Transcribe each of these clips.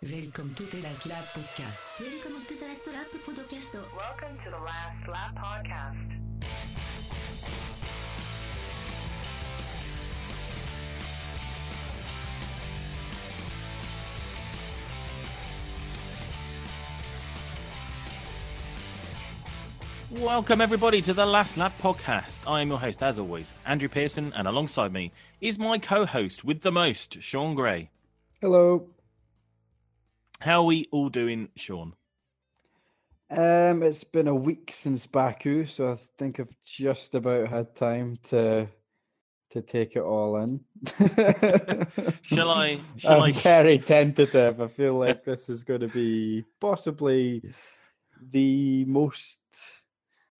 Welcome to the Last Lap Podcast. Welcome to the Last Lap Podcast. Welcome to the Last Lap Podcast. Welcome, everybody, to the Last Lap podcast. I am your host, as always, Andrew Pearson, and alongside me is my co host with the most, Sean Gray. Hello. How are we all doing, Sean? Um, it's been a week since Baku, so I think I've just about had time to to take it all in. Shall I? Shall I'm I? very tentative. I feel like this is going to be possibly the most.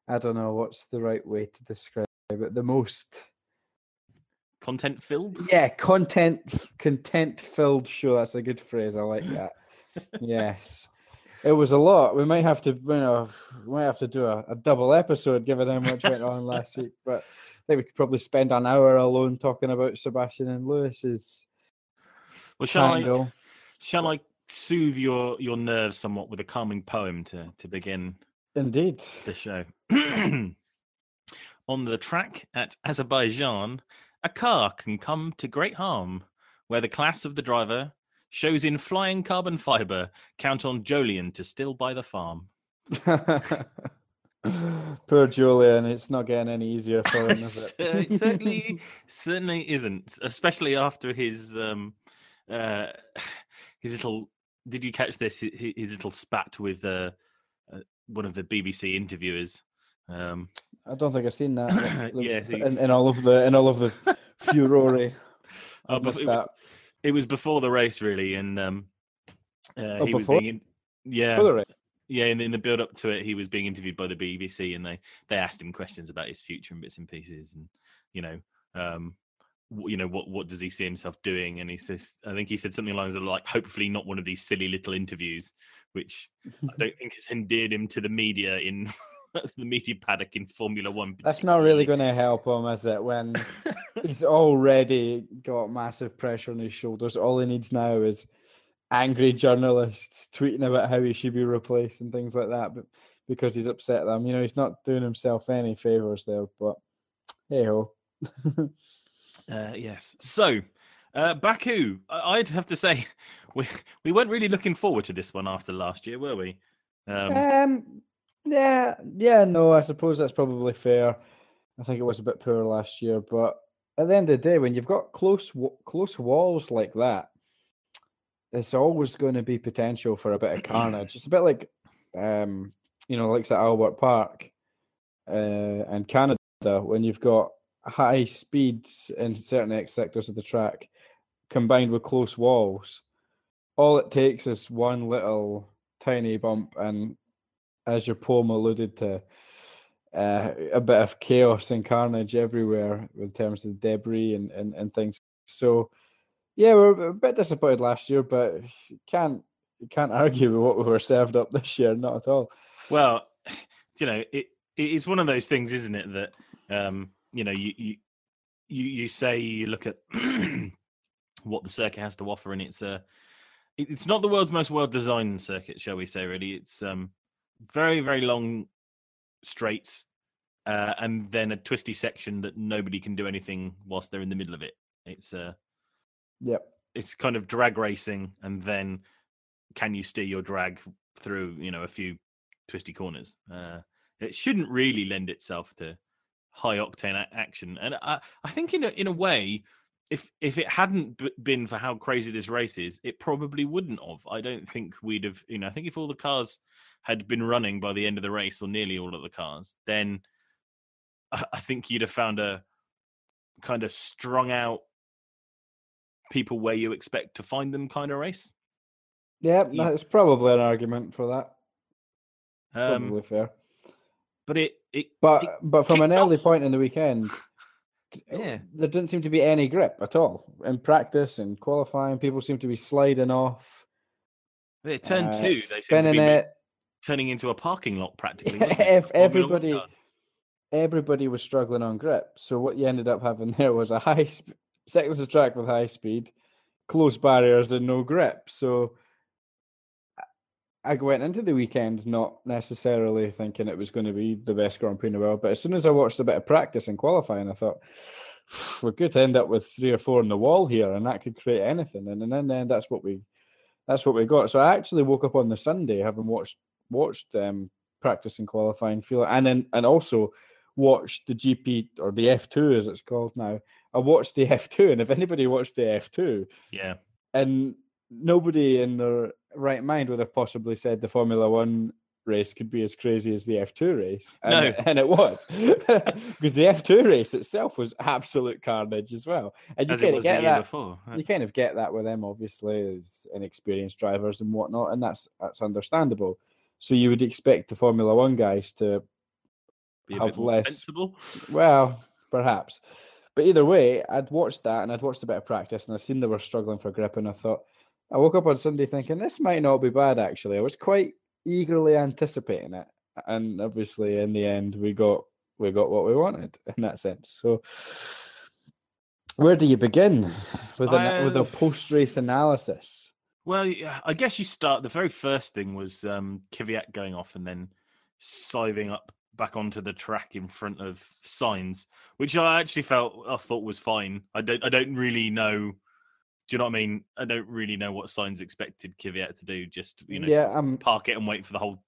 I don't know what's the right way to describe it. The most, Content filled? yeah, content content filled show. That's a good phrase. I like that. Yes. It was a lot. We might have to, you know, we might have to do a, a double episode given how much went on last week. But I think we could probably spend an hour alone talking about Sebastian and Lewis's Well, shall I? Shall I soothe your your nerves somewhat with a calming poem to to begin Indeed. the show? On the track at Azerbaijan, a car can come to great harm, where the class of the driver shows in flying carbon fiber. Count on Jolyon to still buy the farm. Poor Jolyon. It's not getting any easier for him, is Uh, it? it certainly certainly isn't, especially after his um uh his little. Did you catch this? His, his little spat with uh, uh, one of the BBC interviewers. Um, I don't think I've seen that. but Yeah, in, in all of the in all of the furore. oh, missed it, was, that. It was before the race, really, and um, uh, Oh, he was being. In, yeah, yeah. In, in the build up to it, he was being interviewed by the BBC, and they they asked him questions about his future and bits and pieces, and you know, um, you know what what does he see himself doing? And he says, I think he said something along the like, hopefully not one of these silly little interviews, which I don't think has endeared him to the media in the media paddock in Formula One. That's not really going to help him, is it? When he's already got massive pressure on his shoulders. All he needs now is angry journalists tweeting about how he should be replaced and things like that. But because he's upset them, you know, he's not doing himself any favors there. But hey ho. Uh, yes. So, uh, Baku, I- I'd have to say, we we weren't really looking forward to this one after last year, were we? Um, Um, yeah, yeah, no, I suppose that's probably fair. I think it was a bit poor last year, but at the end of the day, when you've got close close walls like that, it's always going to be potential for a bit of carnage. It's a bit like, um, you know, like at Albert Park, uh, in Canada, when you've got high speeds in certain X sectors of the track, combined with close walls. All it takes is one little tiny bump, and as your poem alluded to, uh, a bit of chaos and carnage everywhere in terms of debris and, and, and things. So, yeah, we're a bit disappointed last year, but can't can't argue with what we were served up this year. Not at all. well, you know, it it is one of those things, isn't it? That um, you know, you you you, say you look at what the circuit has to offer, and it's a it- it's not the world's most well designed circuit, shall we say? Really, it's um very very long straights, uh, and then a twisty section that nobody can do anything whilst they're in the middle of it. It's uh Yep. it's kind of drag racing, and then can you steer your drag through you know a few twisty corners? Uh, it shouldn't really lend itself to high octane action, and I, I think in a in a way, if if it hadn't b- been for how crazy this race is, it probably wouldn't have. I don't think we'd have. You know, I think if all the cars had been running by the end of the race, or nearly all of the cars, then I, think you'd have found a kind of strung out people where you expect to find them kind of race. Yeah, You- that's probably an argument for that. It's Um, probably fair. but it it But it but from an early off- point in the weekend, Yeah. there didn't seem to be any grip at all in practice and qualifying. People seem to be sliding off. it turned uh, two. They seem to spinning be it. turning into a parking lot practically. If everybody everybody was struggling on grip. So what you ended up having there was a high sp- sections of track with high speed, close barriers and no grip. So I went into the weekend not necessarily thinking it was going to be the best Grand Prix in the world, but as soon as I watched a bit of practice and qualifying, I thought we could end up with three or four on the wall here, and that could create anything. And, and then, then that's what we that's what we got. So I actually woke up on the Sunday having watched watched um, practice and qualifying, feel and then and also watched the GP or the F2 as it's called now. I watched the F2, and if anybody watched the F2, Yeah. and nobody in their right mind would have possibly said the Formula One race could be as crazy as the F2 race. And, No. it, and it was because the F2 race itself was absolute carnage as well. And you As kind of get that. before. Uh, You kind of get that with them, obviously, as inexperienced drivers and whatnot, and that's that's understandable. So you would expect the Formula One guys to have less- sensible. well, perhaps. But either way, I'd watched that and I'd watched a bit of practice and I seen they were struggling for grip. And I thought, I woke up on Sunday thinking this might not be bad actually. I was quite eagerly anticipating it. And obviously in the end we got we got what we wanted in that sense. So where do you begin with a with a post race analysis? Well, I guess you start. The very first thing was um, Kvyat going off and then scything up back onto the track in front of Sainz, which I actually felt I thought was fine. I don't. I don't really know. Do you know what I mean? I don't really know what Sainz expected Kvyat to do. Just you know, yeah, sort of I'm park it and wait for the whole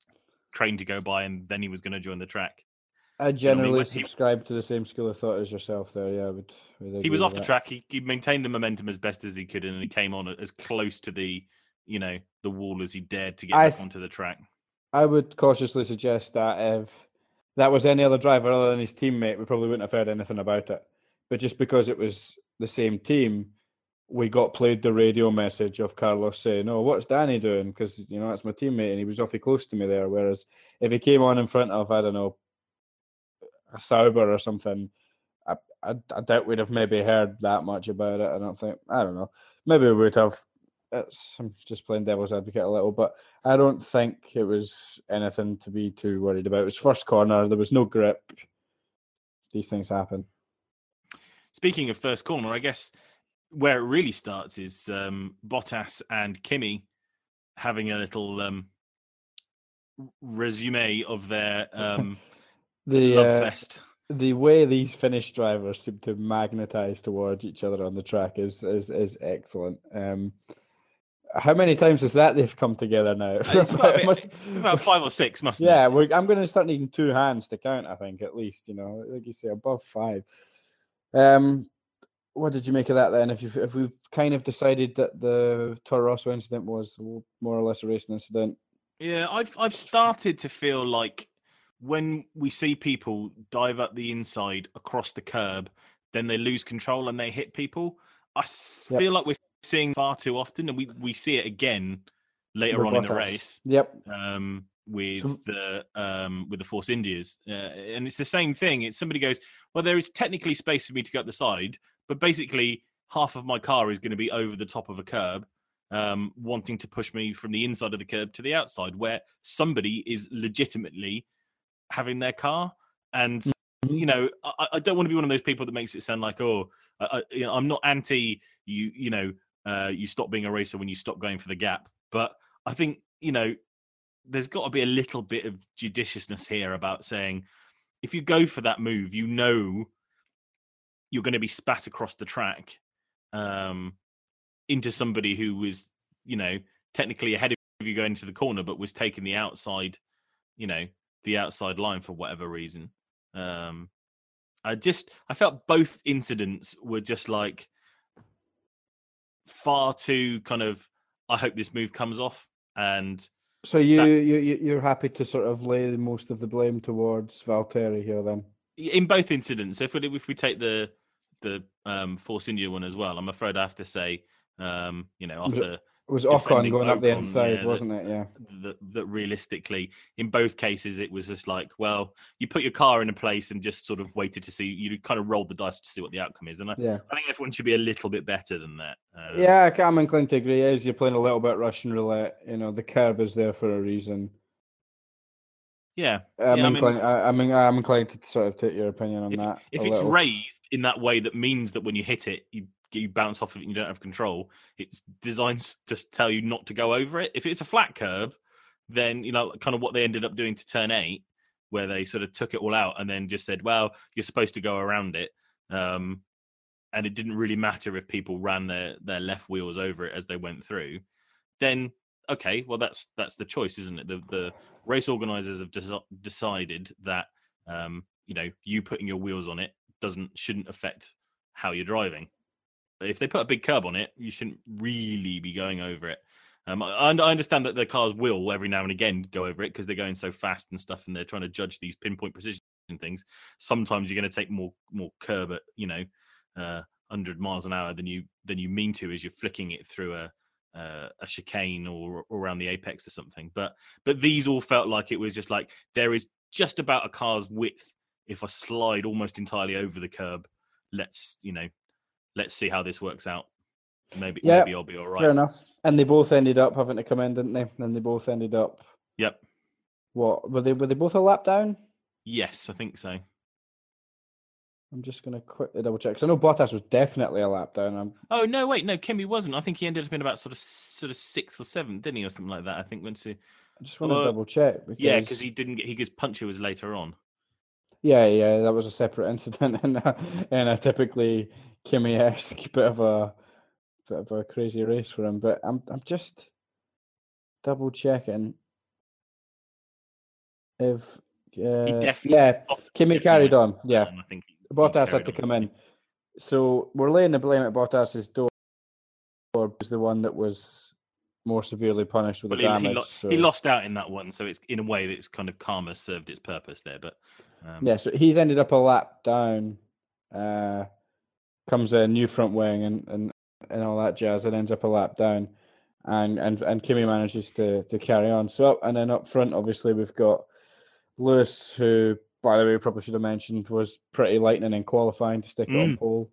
train to go by, and then he was going to join the track. I generally when he- subscribe to the same school of thought as yourself there. Yeah, I would, would He was off the that. track. He, he maintained the momentum as best as he could, and he came on as close to the you know the wall as he dared to get I back onto the track. I would cautiously suggest that if that was any other driver other than his teammate, we probably wouldn't have heard anything about it. But just because it was the same team, we got played the radio message of Carlos saying, "Oh, what's Danny doing?" Because you know that's my teammate, and he was awfully close to me there. Whereas if he came on in front of I don't know a Sauber or something, I, I, I doubt we'd have maybe heard that much about it. I don't think. I don't know. Maybe we would have. I'm just playing devil's advocate a little, but I don't think it was anything to be too worried about. It was first corner. There was no grip. These things happen. Speaking of first corner, I guess where it really starts is um, Bottas and Kimi having a little um, resume of their um, The love uh, fest. the way these Finnish drivers seem to magnetize towards each other on the track is is is excellent. Um, how many times is that they've come together now? it's bit- Must- About five or six, mustn't yeah, I'm going to start needing two hands to count. I think at least you know, like you say, above five. Um, what did you make of that then? If you if we've kind of decided that the Toro Rosso incident was more or less a racing incident, Yeah, I've I've started to feel like when we see people dive up the inside across the curb, then they lose control and they hit people. I s- Yep. feel like we're seeing far too often, and we we see it again later on in the race. Yep. um, with So- the um, with the Force Indias, uh, and it's the same thing. It's somebody goes, well, there is technically space for me to go up the side, but basically half of my car is going to be over the top of a curb, um, wanting to push me from the inside of the curb to the outside, where somebody is legitimately having their car. And Mhm. you know, I, I don't want to be one of those people that makes it sound like, oh, I, you know, I'm not anti you. You know, uh, you stop being a racer when you stop going for the gap. But I think you know there's got to be a little bit of judiciousness here about saying if you go for that move, you know you're going to be spat across the track um, into somebody who was, you know, technically ahead of you going into the corner, but was taking the outside, you know, the outside line for whatever reason. Um, I just, I felt both incidents were just like far too kind of. I hope this move comes off, and So you, you you you're happy to sort of lay most of the blame towards Valtteri here then? in both incidents, if we if we take the the um, Force India one as well, I'm afraid I have to say, um, you know, it- after It was Ocon going up the inside, yeah, wasn't it? Yeah. that, that realistically, in both cases, it was just like, well, you put your car in a place and just sort of waited to see. You kind of rolled the dice to see what the outcome is, and I, Yeah. I think everyone should be a little bit better than that. Um, Yeah, I I'm inclined to agree. As you're playing a little bit Russian roulette, you know, the curb is there for a reason. yeah. I'm Yeah, I mean- inclined. I, I mean, I'm inclined to sort of take your opinion on If, that. if it's little. raised in that way, that means that when you hit it, you you bounce off of it and you don't have control. It's designed to tell you not to go over it. If it's a flat curb, then you know, kind of what they ended up doing to turn eight, where they sort of took it all out and then just said, "Well, you're supposed to go around it," um, and it didn't really matter if people ran their their left wheels over it as they went through. Then okay, well that's that's the choice, isn't it? The the race organizers have deci- decided that um, you know you putting your wheels on it doesn't shouldn't affect how you're driving. If they put a big curb on it, you shouldn't really be going over it. Um, I, I understand that the cars will every now and again go over it because they're going so fast and stuff, and they're trying to judge these pinpoint precision things. Sometimes you're going to take more more curb at you know uh, 100 miles an hour than you than you mean to as you're flicking it through a uh, a chicane or, or around the apex or something. But but these all felt like it was just like there is just about a car's width. If I slide almost entirely over the curb, let's you know, let's see how this works out. Maybe Yeah, maybe I'll be all right. Fair enough. And they both ended up having to come in, didn't they? And they both ended up Yep. what were they were they both a lap down? Yes, I think so. I'm just gonna quickly double check. Cause I know Bottas was definitely a lap down. I'm Oh no, wait, no, Kimi wasn't. I think he ended up in about sort of sort of sixth or seventh, didn't he, or something like that? I think once he, I just want to uh, Well, double check because yeah, because he didn't get he gets was later on. Yeah, yeah, that was a separate incident in a, in a typically Kimi esque bit of a bit of a crazy race for him. But I'm I'm just double checking if uh, yeah Kimi carried on. Yeah, on, I think Bottas had to come didn't in. So we're laying the blame at Bottas's door. Was the one that was more severely punished with Well, the he, damage. he, lo- so- he lost out in that one, so it's in a way that it's kind of karma served its purpose there. But um, Yeah, so he's ended up a lap down. Uh, comes in new front wing and, and, and all that jazz, and ends up a lap down, and and and Kimi manages to to carry on. So up and then up front, obviously we've got Lewis, who by the way we probably should have mentioned was pretty lightning in qualifying to stick it on Mm. pole.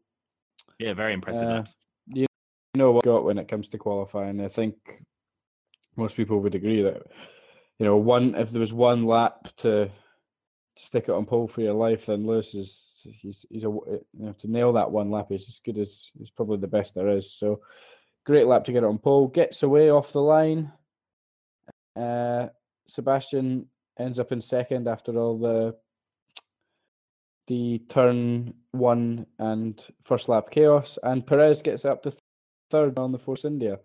yeah, very impressive. Uh, laps. Know what got when it comes to qualifying. I think most people would agree that you know one if there was one lap to stick it on pole for your life, then Lewis is he's he's a you know to nail that one lap is as good as is probably the best there is. So great lap to get it on pole. Gets away off the line. Uh, Sebastian ends up in second after all the the turn one and first lap chaos, and Perez gets up to third on the Force India.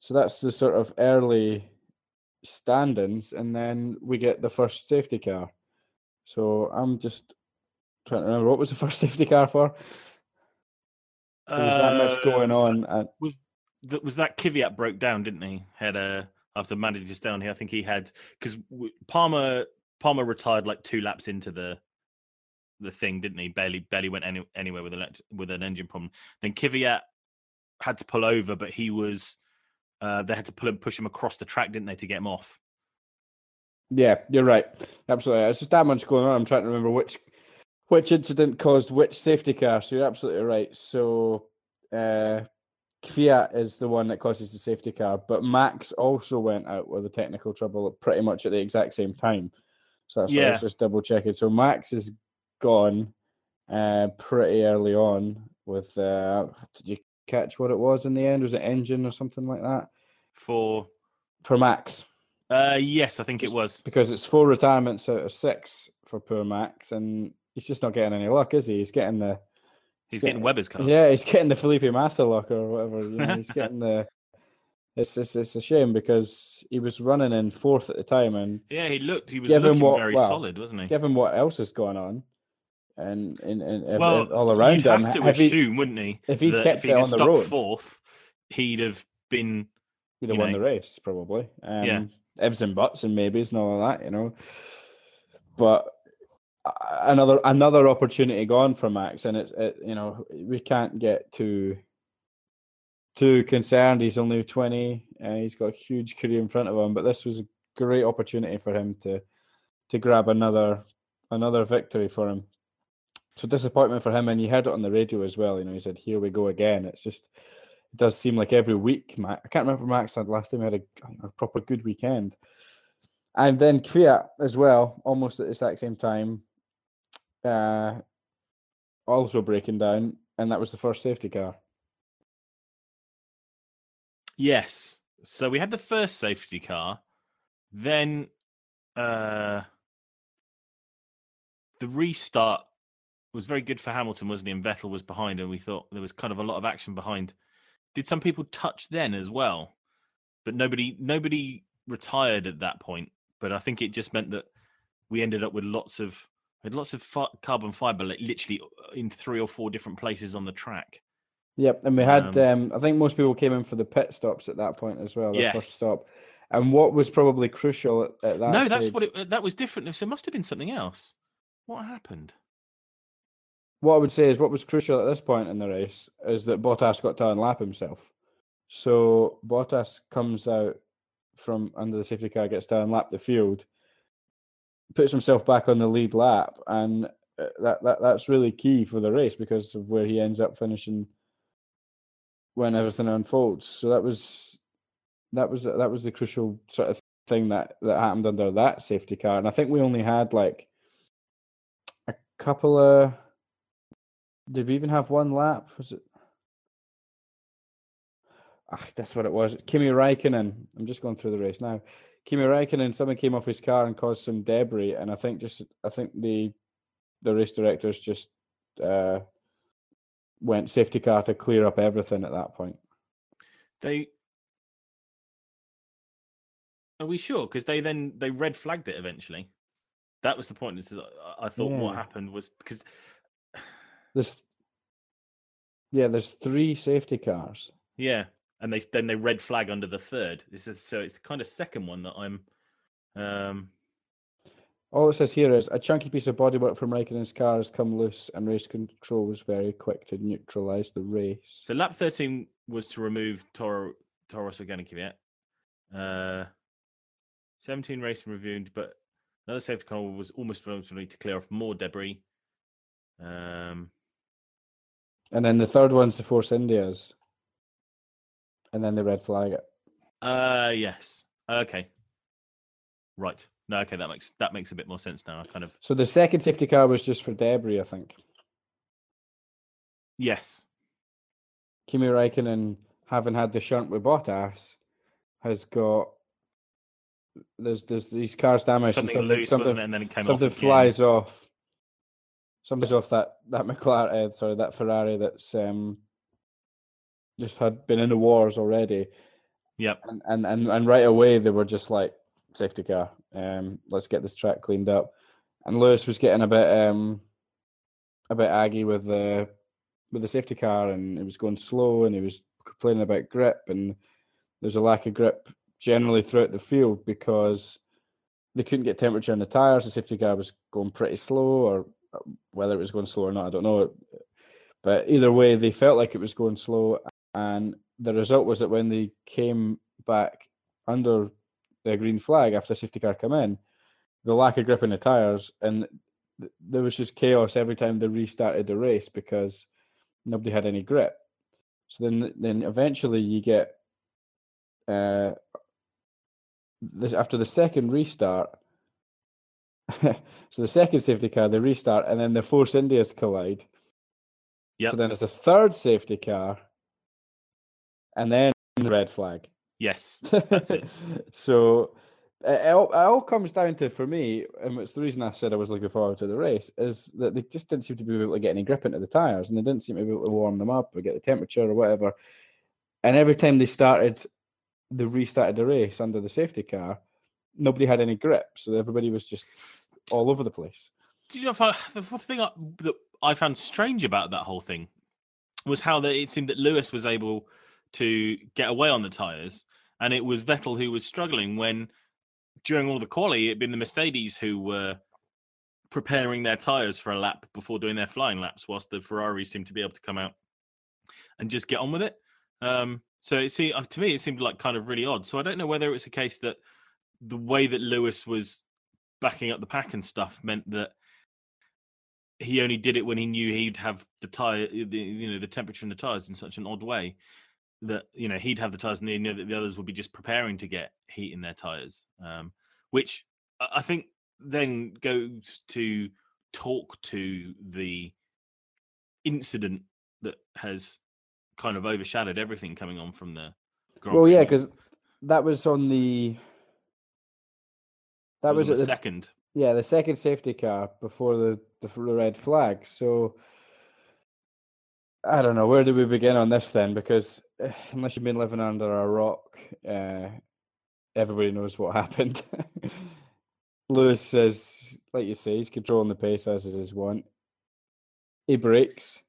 So that's the sort of early standings, and then we get the first safety car. So I'm just trying to remember what was the first safety car for. There was that much going Uh, was on. That was that Kvyat broke down, didn't he? Had a after managing to stay on here. I think he had because Palmer Palmer retired like two laps into the the thing, didn't he? Barely barely went any, anywhere with an with an engine problem. Then Kvyat had to pull over, but he was uh, they had to pull him push him across the track, didn't they, to get him off? yeah, you're right. Absolutely. It's just that much going on. I'm trying to remember which which incident caused which safety car. So you're absolutely right. So uh Kvyat is the one that causes the safety car, but Max also went out with a technical trouble pretty much at the exact same time. So that's why I Yeah. was just double checking. So Max is gone uh, pretty early on with uh, did you catch what it was in the end? Was it engine or something like that? For For Max. uh, yes, I think it was. Because it's four retirements out of six for poor Max and he's just not getting any luck, is he? He's getting the He's getting Webber's cars. Yeah, he's getting the Felipe Massa luck or whatever. You know, he's getting the. It's, it's it's a shame because he was running in fourth at the time, and Yeah, he looked. He was Given looking what- very well, solid, wasn't he? given what else is going on, and and, and well, all around you'd him, have to he, assume, wouldn't he? if he kept if he on the road- fourth, he'd have been. he'd have won know. the race probably. Um, Yeah. ifs and buts and maybes and all of that, you know. But uh, another another opportunity gone for Max, and it's it, you know we can't get too too concerned. He's only twenty, and he's got a huge career in front of him. But this was a great opportunity for him to to grab another another victory for him. So disappointment for him, and you heard it on the radio as well. You know, he said, "Here we go again." It's just it does seem like every week. Ma- I can't remember Max had last time he had a, a proper good weekend. And then Kvyat as well, almost at the exact same time, uh, also breaking down, and that was the first safety car. Yes. So we had the first safety car, then uh, the restart was very good for Hamilton, wasn't he? And Vettel was behind, and we thought there was kind of a lot of action behind. Did some people touch then as well? But nobody, nobody retired at that point. But I think it just meant that we ended up with lots of had lots of fi- carbon fiber, like literally uh, in three or four different places on the track. Yep, and we had. Um, Um, I think most people came in for the pit stops at that point as well. The Yes. first stop, and what was probably crucial at, at that. no, that's what it. That was different. So it must have been something else. What happened? What I would say is what was crucial at this point in the race is that Bottas got to unlap himself. So Bottas comes out from under the safety car, gets to unlap the field, puts himself back on the lead lap, and uh, that, that that's really key for the race because of where he ends up finishing when everything unfolds. So that was that was that was the crucial sort of thing that that happened under that safety car, and I think we only had like a couple of did we even have one lap? Was it? Ah, that's what it was. Kimi Raikkonen. I'm just going through the race now. Kimi Raikkonen. Someone came off his car and caused some debris, and I think just I think the the race directors just uh, went safety car to clear up everything at that point. They are we sure? Because they then they red flagged it eventually. That was the point. Is I- I thought what happened was because There's yeah, there's three safety cars. yeah, and they then they red flag under the third. This is so it's the kind of second one that I'm. Um, All it says here is a chunky piece of bodywork from Raikkonen's car has come loose, and race control was very quick to neutralize the race. so lap thirteen was to remove Toro Toros Organic Kvyat. Uh, seventeen racing reviewed, but another safety car was almost ultimately to clear off more debris. Um, And then the third one's the Force Indias. And then the red flag it. Uh yes. Okay. Right. No, okay, that makes that makes a bit more sense now. I kind of So the second safety car was just for debris, I think. yes. Kimi Raikkonen, having had the shunt with Bottas, has got there's there's these cars damaged and Something something, loose, something, wasn't it? And then it came something off. flies off. Something's off that that McLaren, uh, sorry, that Ferrari that's um just had been in the wars already. Yep. and, and and and right away they were just like safety car um let's get this track cleaned up and lewis was getting a bit um a bit aggy with the with the safety car and it was going slow and he was complaining about grip and there's a lack of grip generally throughout the field because they couldn't get temperature in the tires the safety car was going pretty slow or whether it was going slow or not i don't know but either way they felt like it was going slow and the result was that when they came back under the green flag after the safety car came in, the lack of grip in the tires and there was just chaos every time they restarted the race because nobody had any grip. So then, then eventually you get uh, this after the second restart. so the second safety car, they restart, and then the Force Indias collide. Yep. So then it's a third safety car, and then the red flag. Yes. That's it. so it, all, it all comes down to, for me, and it's the reason I said I was looking forward to the race, is that they just didn't seem to be able to get any grip into the tires, and they didn't seem to be able to warm them up or get the temperature or whatever. And every time they started, they restarted the race under the safety car, nobody had any grip, so everybody was just all over the place. Do you know the thing I, that I found strange about that whole thing was how that it seemed that Lewis was able to get away on the tires, and it was Vettel who was struggling when during all the quali it'd been the Mercedes who were preparing their tires for a lap before doing their flying laps, whilst the Ferraris seemed to be able to come out and just get on with it. Um, so it see to me it seemed like kind of really odd. So I don't know whether it was a case that the way that Lewis was backing up the pack and stuff meant that he only did it when he knew he'd have the tire, the, you know, the temperature in the tires in such an odd way that you know he'd have the tires and he knew that the others would be just preparing to get heat in their tires, um, which I think then goes to talk to the incident that has kind of overshadowed everything coming on from the Grand well, Prix. yeah, because that was on the That was, on the second. yeah the second safety car before the the, the red flag. So I don't know where do we begin on this then? Because eh, unless you've been living under a rock, uh, everybody knows what happened. Lewis says, like you say, he's controlling the pace as is his want. He brakes.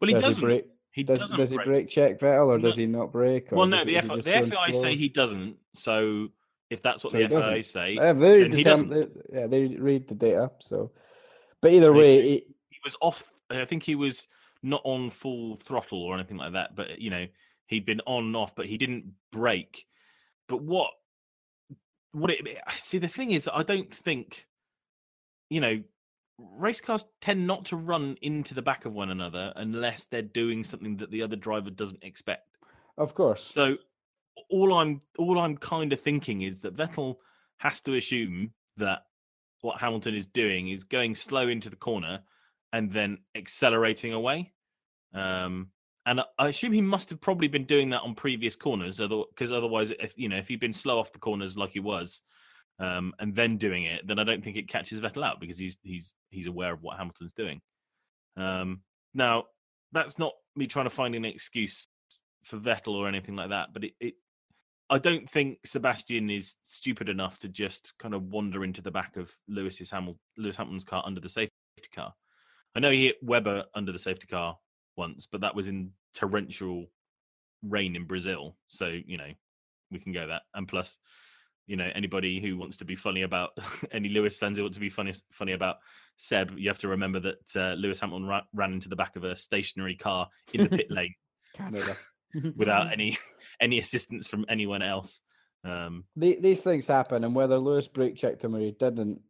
Well, he does doesn't. He brake? He Does, doesn't does he brake. check Vettel or No. does he not brake? Well, no, the, he- F- the FIA say he doesn't. So if that's what So the uh, he FIA doesn't. say, Yeah, they, then he determine, they, yeah, they read the data. So, but either way, say- he, he was off. I think he was not on full throttle or anything like that. But you know, he'd been on and off, but he didn't brake. But what? What it see? The thing is, I don't think. You know, race cars tend not to run into the back of one another unless they're doing something that the other driver doesn't expect. of course, So all I'm all I'm kind of thinking is that Vettel has to assume that what Hamilton is doing is going slow into the corner and then accelerating away. Um, and I- assume he must have probably been doing that on previous corners, because otherwise, if you know, if he'd been slow off the corners like he was, um, and then doing it, then I don't think it catches Vettel out because he's he's he's aware of what Hamilton's doing. Um, now, that's not me trying to find an excuse for Vettel or anything like that, but it, it I don't think Sebastian is stupid enough to just kind of wander into the back of Lewis's Hamil- Lewis Hamilton's car under the safety car. I know he hit Webber under the safety car once, but that was in torrential rain in Brazil, so you know we can go that. And plus, you know, anybody who wants to be funny about any Lewis fans who want to be funny funny about Seb, you have to remember that uh, Lewis Hamilton ra- ran into the back of a stationary car in the pit lane Canada. without any any assistance from anyone else. Um, The- these things happen, and whether Lewis brake checked him or he didn't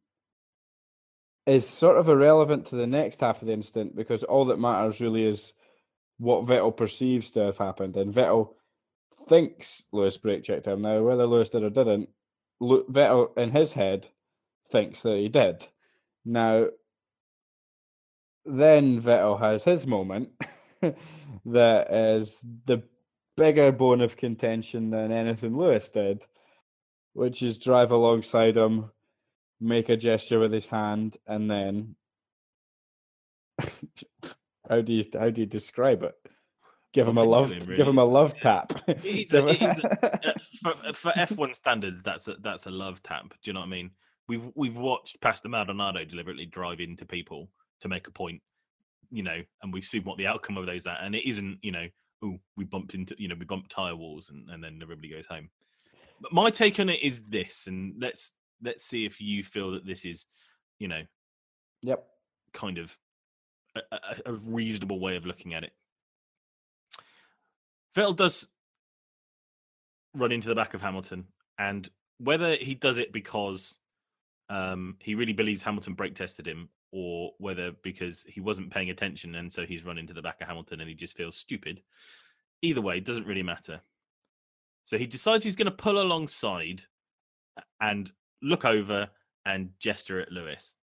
is sort of irrelevant to the next half of the incident because all that matters really is what Vettel perceives to have happened, and Vettel thinks Lewis brake checked him. Now, whether Lewis did or didn't, Vettel in his head thinks that he did. Now, then Vettel has his moment that is the bigger bone of contention than anything Lewis did, which is drive alongside him, make a gesture with his hand, and then how do you how do you describe it? Give him a love, him, give him a really. love tap. It's Give a- him- it's uh, for, for F1 standards, that's a that's a love tap. Do you know what I mean? We've we've watched Pastor Maldonado deliberately drive into people to make a point, you know, and we've seen what the outcome of those are, and it isn't, you know, oh, we bumped into, you know, we bumped tire walls, and, and then everybody goes home. But my take on it is this, and let's let's see if you feel that this is, you know, yep. kind of a, a, a reasonable way of looking at it. Vettel does run into the back of Hamilton, and whether he does it because um, he really believes Hamilton brake tested him, or whether because he wasn't paying attention and so he's run into the back of Hamilton and he just feels stupid, either way, it doesn't really matter. So he decides he's going to pull alongside and look over and gesture at Lewis.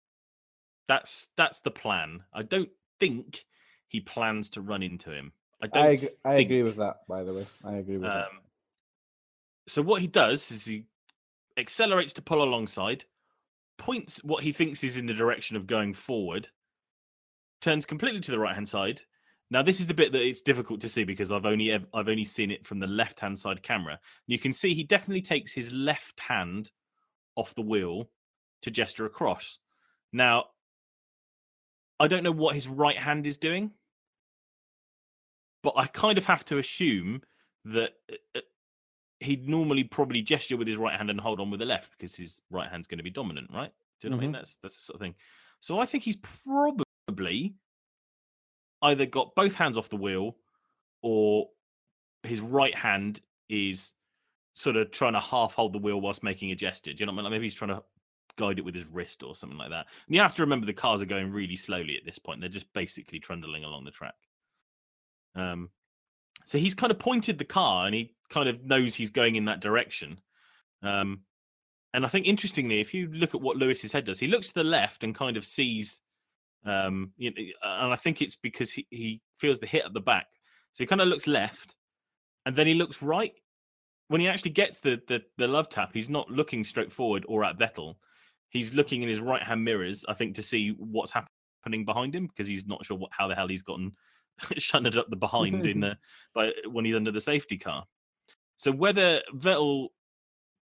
That's that's the plan. I don't think he plans to run into him. I don't. I ag- I agree with that. By the way, I agree with that. Um, so what he does is he accelerates to pull alongside, points what he thinks is in the direction of going forward, turns completely to the right hand side. Now this is the bit that it's difficult to see because I've only I've only seen it from the left hand side camera. You can see he definitely takes his left hand off the wheel to gesture across. Now I don't know what his right hand is doing, but I kind of have to assume that uh, uh, he'd normally probably gesture with his right hand and hold on with the left because his right hand's going to be dominant, right? Do you know what I mean? Mhm. That's that's the sort of thing. So I think he's probably either got both hands off the wheel or his right hand is sort of trying to half hold the wheel whilst making a gesture. Do you know what I mean? Like maybe he's trying to guide it with his wrist or something like that. And you have to remember the cars are going really slowly at this point. They're just basically trundling along the track. Um, so he's kind of pointed the car and he kind of knows he's going in that direction. Um, and I think interestingly, if you look at what Lewis's head does, he looks to the left and kind of sees. Um, you know, and I think it's because he, he feels the hit at the back. So he kind of looks left, and then he looks right. When he actually gets the, the the love tap, he's not looking straight forward or at Vettel. he's looking in his right hand mirrors, I think, to see what's happening behind him because he's not sure what, how the hell he's gotten shunted up the behind in the by when he's under the safety car. So whether Vettel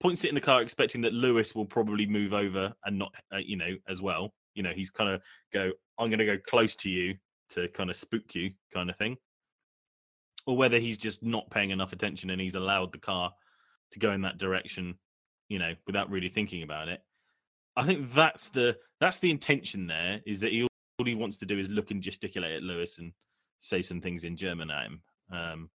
points it in the car, expecting that Lewis will probably move over and not, uh, you know, as well. You know, he's kind of go, I'm going to go close to you to kind of spook you, kind of thing. Or whether he's just not paying enough attention and he's allowed the car to go in that direction, you know, without really thinking about it. I think that's the that's the intention there is that he all he wants to do is look and gesticulate at Lewis and say some things in German at him. Um,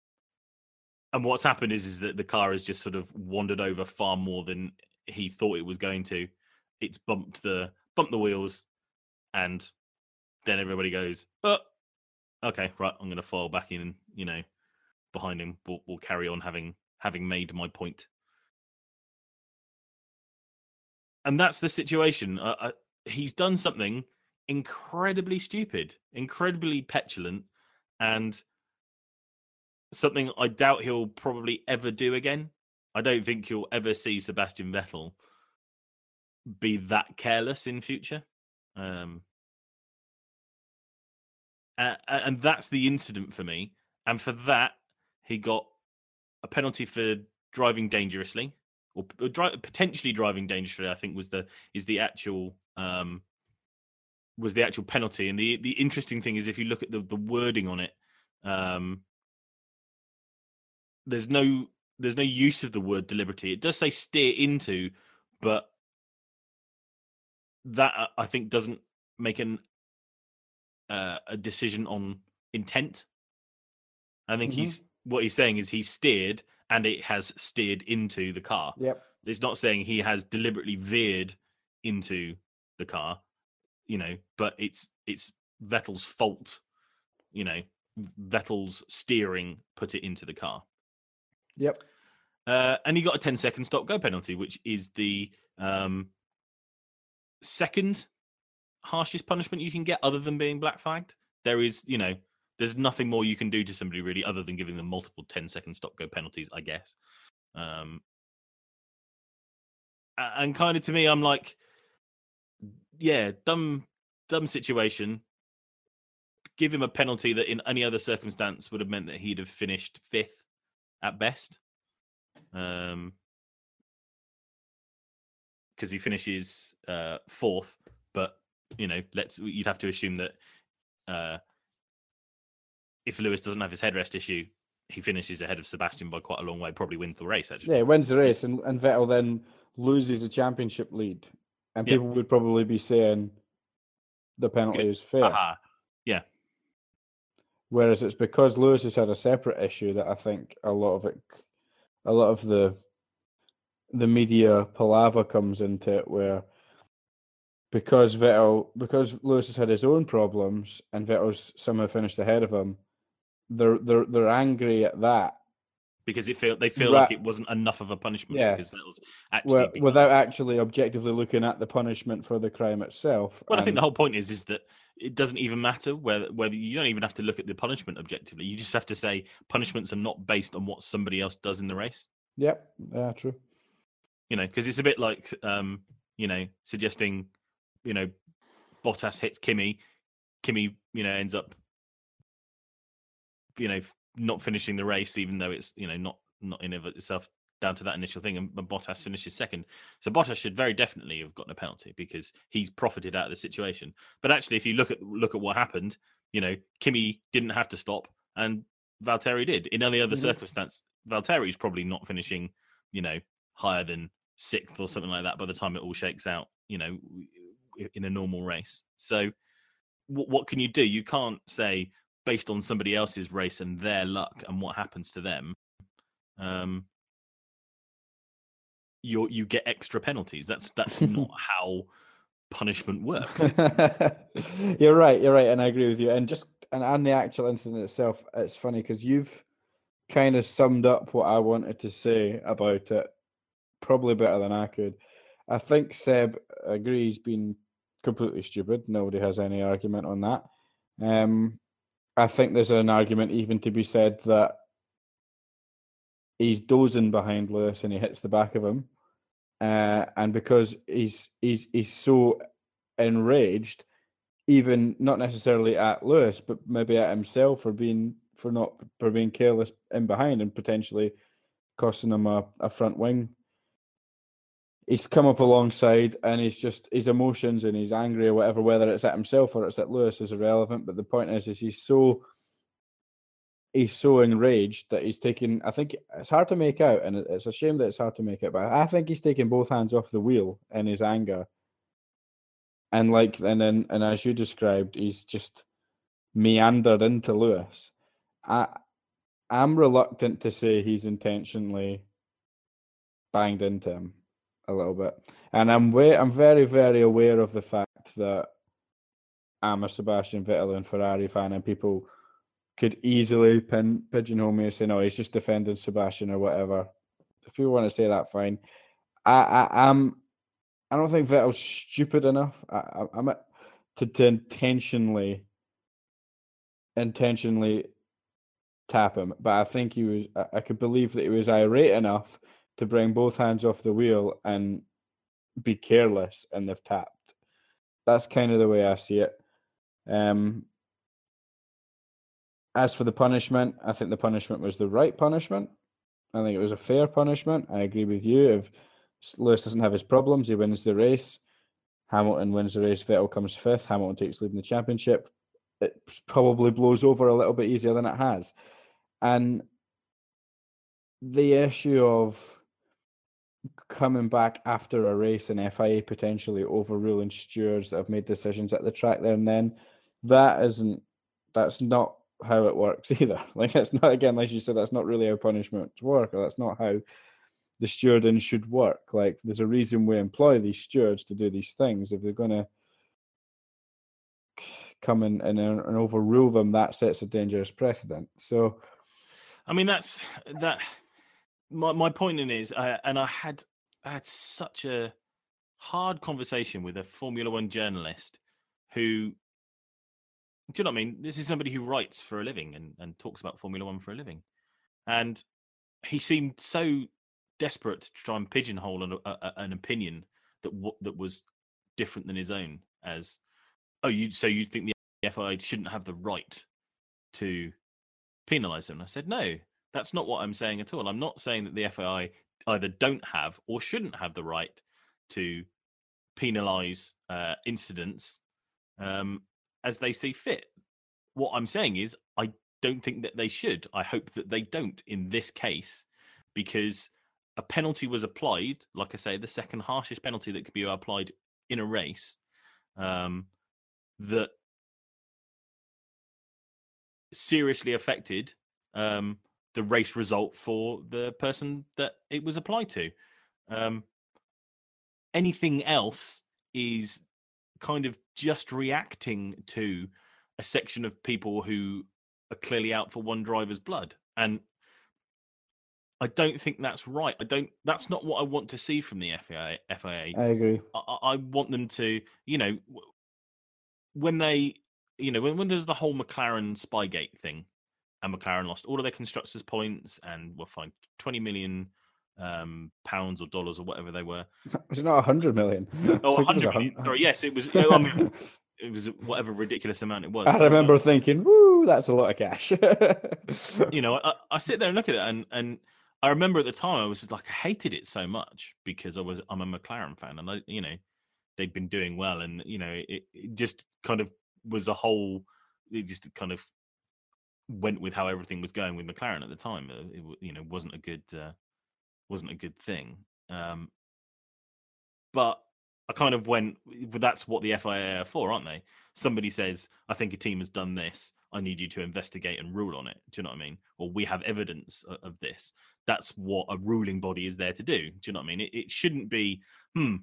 and what's happened is is that the car has just sort of wandered over far more than he thought it was going to. It's bumped the bumped the wheels, and then everybody goes, "Oh, okay, right. I'm going to fall back in. You know, behind him. We'll, we'll carry on having having made my point." And that's the situation. Uh, uh, he's done something incredibly stupid, incredibly petulant, and something I doubt he'll probably ever do again. I don't think you'll ever see Sebastian Vettel be that careless in future. Um, uh, and that's the incident for me. And for that, he got a penalty for driving dangerously, or, or dri- potentially driving dangerously. I think was the is the actual um, was the actual penalty. And the the interesting thing is if you look at the the wording on it, um, there's no there's no use of the word deliberately. It does say steer into, but that uh, I think doesn't make an uh, a decision on intent. I think Mhm. he's what he's saying is he steered and it has steered into the car. Yep. It's not saying he has deliberately veered into the car, you know, but it's it's Vettel's fault, you know, Vettel's steering put it into the car. Yep. Uh, and he got a 10 second stop go penalty, which is the um, second harshest punishment you can get other than being black flagged. There is, you know, there's nothing more you can do to somebody really other than giving them multiple 10 second stop go penalties, I guess. Um, and kind of to me, I'm like, yeah, dumb, dumb situation. Give him a penalty that in any other circumstance would have meant that he'd have finished fifth at best. Um, because he finishes uh, fourth, but you know, let's you'd have to assume that uh, if Lewis doesn't have his headrest issue, he finishes ahead of Sebastian by quite a long way. Probably wins the race. Actually, Yeah, wins the race, and, and Vettel then loses the championship lead, and Yeah. people would probably be saying the penalty Good. is fair. Yeah. Whereas it's because Lewis has had a separate issue that I think a lot of it, a lot of the the media palaver comes into it, where because Vettel, because Lewis has had his own problems and Vettel's somehow finished ahead of him, they're they're they're angry at that, because it feel they feel Ra- like it wasn't enough of a punishment Yeah. because Vettel's actually been- without actually objectively looking at the punishment for the crime itself. Well, I think the whole point is is that it doesn't even matter whether whether you don't even have to look at the punishment objectively. You just have to say punishments are not based on what somebody else does in the race. Yep, yeah, true. You know, because it's a bit like um, you know suggesting you know Bottas hits Kimi, Kimi you know ends up you know not finishing the race even though it's you know not not in of itself down to that initial thing and, and Bottas finishes second. So Bottas should very definitely have gotten a penalty because he's profited out of the situation. But actually, if you look at look at what happened, you know, Kimi didn't have to stop and Valtteri did. In any other Mhm. circumstance, Valtteri's probably not finishing, you know, higher than sixth or something like that by the time it all shakes out, you know, in a normal race. So what, what can you do? You can't say based on somebody else's race and their luck and what happens to them. Um, you you get extra penalties. That's that's not how punishment works. you're right. You're right, and I agree with you. And just and on the actual incident itself, it's funny because you've kind of summed up what I wanted to say about it, probably better than I could. I think Seb agrees being completely stupid. Nobody has any argument on that. Um, I think there's an argument even to be said that he's dozing behind Lewis and he hits the back of him, uh, and because he's he's he's so enraged, even not necessarily at Lewis, but maybe at himself for being for not for being careless in behind and potentially costing him a, a front wing. He's come up alongside and he's just his emotions and he's angry or whatever, whether it's at himself or it's at Lewis is irrelevant. But the point is, is he's so he's so enraged that he's taking. I think it's hard to make out, and it's a shame that it's hard to make out. But I think he's taking both hands off the wheel in his anger, and like, and then, and as you described, he's just meandered into Lewis. I, I'm reluctant to say he's intentionally banged into him a little bit, and I'm way, I'm very, very aware of the fact that I'm a Sebastian Vettel and Ferrari fan, and people could easily pin pigeonhole me and say, "No, he's just defending Sebastian or whatever." If you want to say that, fine. I, I I'm, I don't think Vettel's stupid enough. I, I'm a, to, to intentionally, intentionally tap him, but I think he was. I, I could believe that he was irate enough to bring both hands off the wheel and be careless, and they've tapped. That's kind of the way I see it. Um, as for the punishment, I think the punishment was the right punishment. I think it was a fair punishment. I agree with you. If Lewis doesn't have his problems, he wins the race. Hamilton wins the race. Vettel comes fifth. Hamilton takes lead in the championship. It probably blows over a little bit easier than it has. And the issue of coming back after a race and FIA potentially overruling stewards that have made decisions at the track there and then, that isn't that's not how it works either. Like it's not again, like you said, that's not really how punishments work, or that's not how the stewarding should work. Like there's a reason we employ these stewards to do these things. If they're gonna come in and, and overrule them, that sets a dangerous precedent. So I mean, that's that. My my point in is, uh, and I had I had such a hard conversation with a Formula One journalist who do you know what I mean? This is somebody who writes for a living and, and talks about Formula One for a living. And he seemed so desperate to try and pigeonhole an, a, an opinion that w- that was different than his own. As oh, you so you think the FIA shouldn't have the right to penalise him? I said no, that's not what I'm saying at all. I'm not saying that the FIA either don't have or shouldn't have the right to penalise uh, incidents um, as they see fit. What I'm saying is, I don't think that they should. I hope that they don't in this case, because a penalty was applied. Like I say, the second harshest penalty that could be applied in a race. Um, that seriously affected um, the race result for the person that it was applied to. Um, anything else is kind of just reacting to a section of people who are clearly out for one driver's blood and I don't think that's right. I don't. That's not what I want to see from the FIA. FIA. I agree. I, I want them to, you know, when they, you know, when, when there's the whole McLaren Spygate thing, and McLaren lost all of their constructors' points and were fined twenty million um, pounds or dollars or whatever they were. Was it not a hundred million? Oh, 100 million. Sorry, yes, it was. I mean, it was whatever ridiculous amount it was. I remember thinking, "Woo, that's a lot of cash." you know, I, I sit there and look at it, and and I remember at the time I was like, I hated it so much because I was I'm a McLaren fan, and I, you know, they'd been doing well, and you know, it, it just kind of was a whole. It just kind of went with how everything was going with McLaren at the time. It, you know, wasn't a good. Uh, wasn't a good thing. Um, but I kind of went, that's what the FIA are for, aren't they? Somebody says, I think a team has done this. I need you to investigate and rule on it. Do you know what I mean? Or we have evidence of, of this. That's what a ruling body is there to do. Do you know what I mean? It, it shouldn't be, hmm,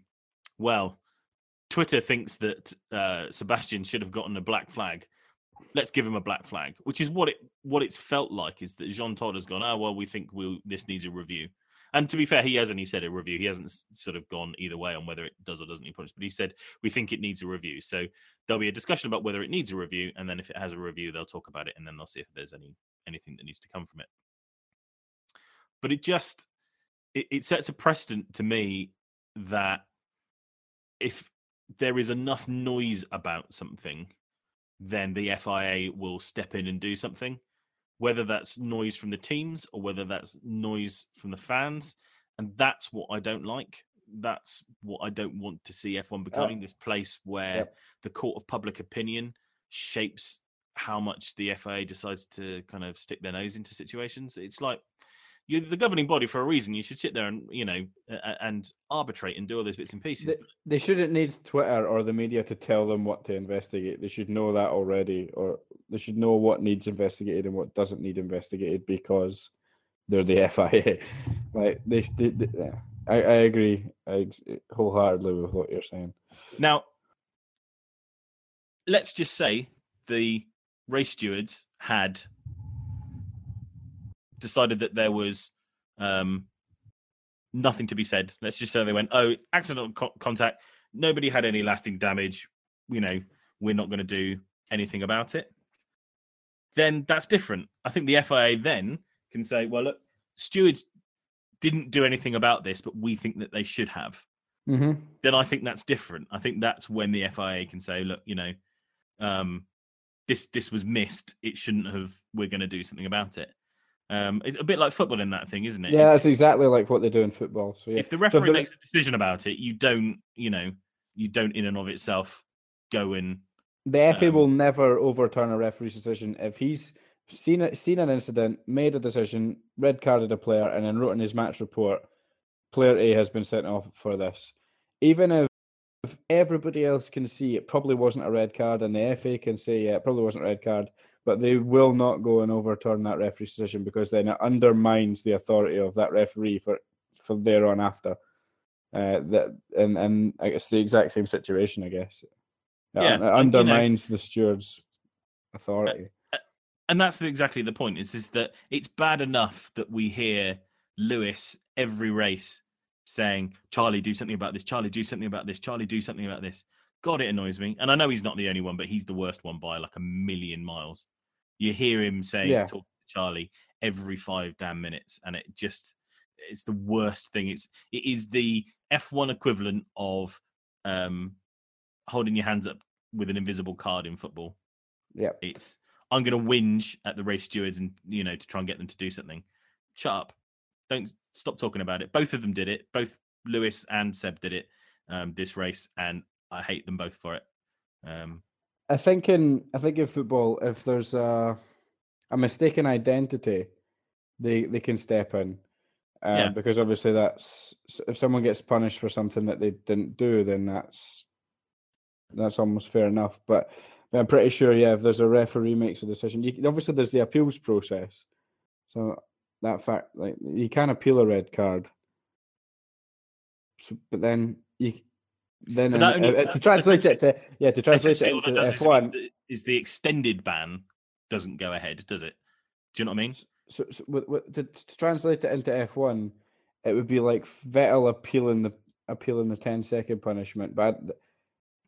well, Twitter thinks that uh, Sebastian should have gotten a black flag. Let's give him a black flag, which is what it what it's felt like. Is that Jean Todt has gone? Oh well, we think we'll this needs a review. And to be fair, he hasn't. He said a review. He hasn't sort of gone either way on whether it does or doesn't need points. But he said we think it needs a review. So there'll be a discussion about whether it needs a review, and then if it has a review, they'll talk about it, and then they'll see if there's any anything that needs to come from it. But it just it, it sets a precedent to me that if there is enough noise about something, then the FIA will step in and do something, whether that's noise from the teams or whether that's noise from the fans. And that's what I don't like. That's what I don't want to see F1 becoming oh. this place where Yep. the court of public opinion shapes how much the FIA decides to kind of stick their nose into situations. It's like you're the governing body for a reason. You should sit there and you know and arbitrate and do all those bits and pieces. They, they shouldn't need Twitter or the media to tell them what to investigate. They should know that already, or they should know what needs investigated and what doesn't need investigated because they're the FIA. like they, they, they yeah. I, I agree I, wholeheartedly with what you're saying. Now, let's just say the race stewards had decided that there was um, nothing to be said. Let's just say they went, "Oh, accidental co- contact. Nobody had any lasting damage. You know, we're not going to do anything about it." Then that's different. I think the FIA then can say, "Well, look, stewards didn't do anything about this, but we think that they should have." Mm-hmm. then I think that's different. I think that's when the FIA can say, look, you know, um, this this was missed. It shouldn't have. We're going to do something about it. Um, it's a bit like football in that thing, isn't it? Yeah, It's- that's exactly like what they do in football. So yeah, If the So referee makes a decision about it, you don't, you know, you don't in and of itself go in. The FA Um, will never overturn a referee's decision if he's seen it, seen an incident, made a decision, red carded a player, and then wrote in his match report, player A has been sent off for this. Even if, if everybody else can see it probably wasn't a red card, and the FA can say yeah, it probably wasn't a red card, but they will not go and overturn that referee's decision because then it undermines the authority of that referee for for there on after. Uh, that and and I guess the exact same situation, I guess. It Yeah, it and, you know- undermines the steward's authority. and that's exactly the point is is that it's bad enough that we hear lewis every race saying charlie do something about this charlie do something about this charlie do something about this god it annoys me and i know he's not the only one but he's the worst one by like a million miles you hear him saying Yeah. talk to charlie every five damn minutes and it just it's the worst thing it's it is the f1 equivalent of um holding your hands up with an invisible card in football Yeah, it's I'm going to whinge at the race stewards and you know to try and get them to do something. Shut up! Don't stop talking about it. Both of them did it. Both Lewis and Seb did it um, this race, and I hate them both for it. Um, I think in I think in football, if there's a a mistaken identity, they they can step in. Um, Yeah. Because obviously, that's if someone gets punished for something that they didn't do, then that's that's almost fair enough. But, I'm pretty sure, yeah, if there's a referee makes a decision, you, obviously there's the appeals process. So that fact, like you can appeal a red card. So, but then you then But only- uh, uh, to translate it to yeah to translate it essentially, all that into F1. is the, is the extended ban doesn't go ahead, does it? Do you know what I mean? so, so with, with, to, to translate it into F one, it would be like Vettel appealing the appealing the 10 second punishment. But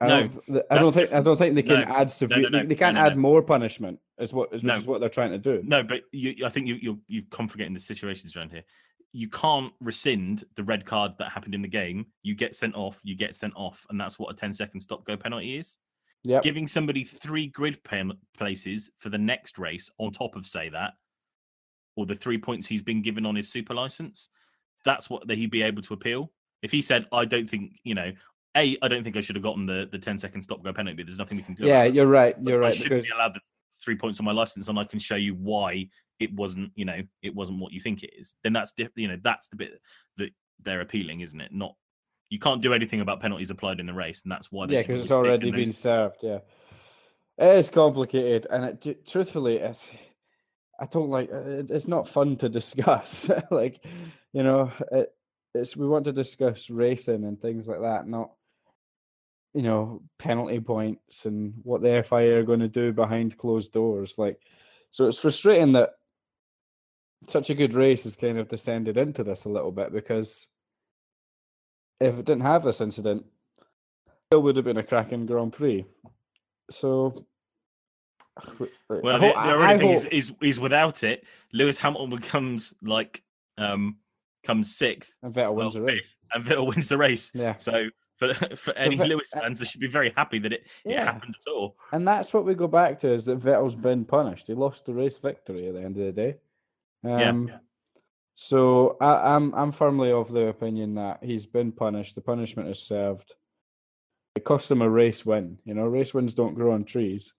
I, No, don't, th- I don't think I don't think they can No, add severe. no, no, they, can't no, no, add no. more punishment. Is what is, No. is what they're trying to do. No, but you, I think you, you're you're complicating the situations around here. You can't rescind the red card that happened in the game. You get sent off. You get sent off, and that's what a 10 second stop go penalty is. Yep. giving somebody three grid pen- places for the next race on top of say that or the three points he's been given on his super license that's what that he'd be able to appeal if he said i don't think you know a i don't think i should have gotten the the 10 second stop go penalty but there's nothing we can do Yeah, you're right. You're I right shouldn't because be allowed the three points on my license, and I can show you why it wasn't. You know, it wasn't what you think it is. Then that's you know that's the bit that they're appealing, isn't it? Not you can't do anything about penalties applied in the race, and that's why. Yeah, because it's already in those- been served. Yeah, it is complicated, and it, t- truthfully, it's, I don't like. Uh, it, it's not fun to discuss. like, you know, it, it's we want to discuss racing and things like that, not you know penalty points and what the FIA are going to do behind closed doors. Like, so it's frustrating that such a good race has kind of descended into this a little bit because if it didn't have this incident, still would have been a cracking Grand Prix. So, Well, I the, the I- only I thing is, hope- is is without it, Lewis Hamilton becomes like um comes sixth, And Vettel well, wins the race. and Vettel wins the race. Yeah. So for for any Vet- Lewis fans, they should be very happy that it, it happened at all. And that's what we go back to is that Vettel's been punished. He lost the race victory at the end of the day. Yeah. Um, So I, I'm I'm firmly of the opinion that he's been punished. The punishment is served. It cost him a race win. You know, race wins don't grow on trees.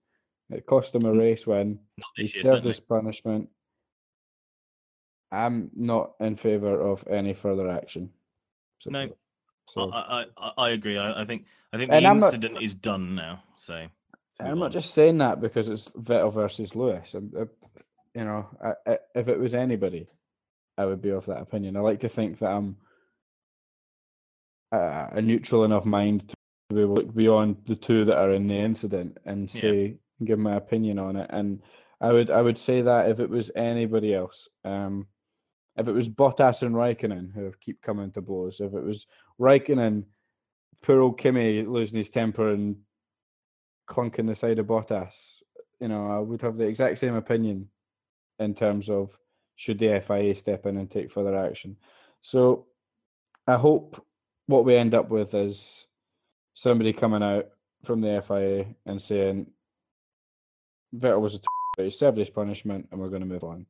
It cost him a race win. He year, served his punishment. I'm not in favor of any further action. No. So I, I, I- I agree. I, I think I think the I'm not- incident is done now. So I'm not just saying that because it's Vettel versus Lewis. I'm, uh, you know, I, I, if it was anybody, I would be of that opinion. I like to think that I'm uh, a neutral enough mind to be able to look beyond the two that are in the incident and Yeah. say, give my opinion on it. And I would, I would say that if it was anybody else, um, if it was Bottas and Raikkonen who keep coming to blows, if it was Raikkonen, poor old Kimi losing his temper and clunking the side of Bottas, you know, I would have the exact same opinion in terms of should the FIA step in and take further action. So I hope what we end up with is somebody coming out from the FIA and saying Vettel was a t- he served his punishment and we're going to move on.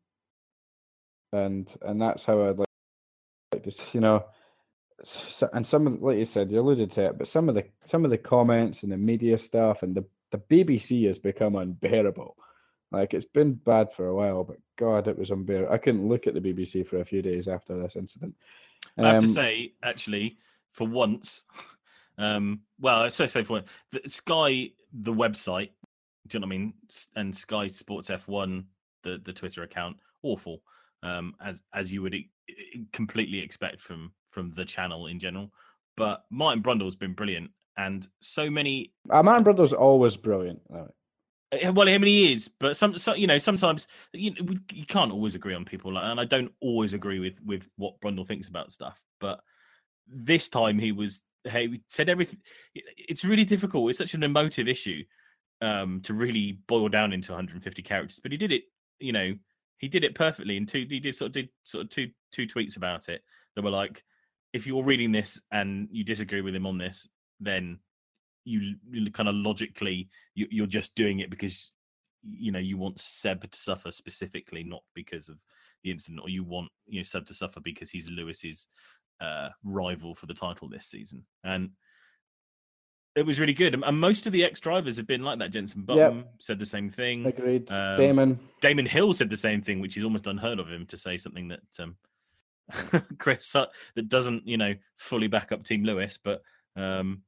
And and that's how I'd like, like to, you know, s- s- and some of like you said, you alluded to it, but some of the some of the comments and the media stuff and the the BBC has become unbearable. Like it's been bad for a while, but God, it was unbearable. I couldn't look at the BBC for a few days after this incident. I have to Um, say, actually, for once, um, well, I say for once, the Sky, the website, do you know what I mean? And Sky Sports F1, the the Twitter account, awful, um, as as you would e- completely expect from from the channel in general. But Martin Brundle's been brilliant, and so many uh, Martin Brundle's always brilliant. though. Uh, Well, I mean, he is, but some, so, you know, sometimes you, you can't always agree on people, like- and I don't always agree with with what Brundle thinks about stuff. But this time, he was, hey, we said everything. It's really difficult. It's such an emotive issue um, to really boil down into 150 characters, but he did it. You know, he did it perfectly. And two, he did sort of did sort of two two tweets about it that were like, if you're reading this and you disagree with him on this, then you, you kind of logically you, you're just doing it because you know you want Seb to suffer specifically, not because of the incident, or you want you know Seb to suffer because he's Lewis's uh, rival for the title this season, and it was really good. And- most of the ex drivers have been like that. Jensen Yep. Button said the same thing. Agreed. Um, Damon. Damon Hill said the same thing, which is almost unheard of him to say something that um, Chris that doesn't you know fully back up Team Lewis, but um,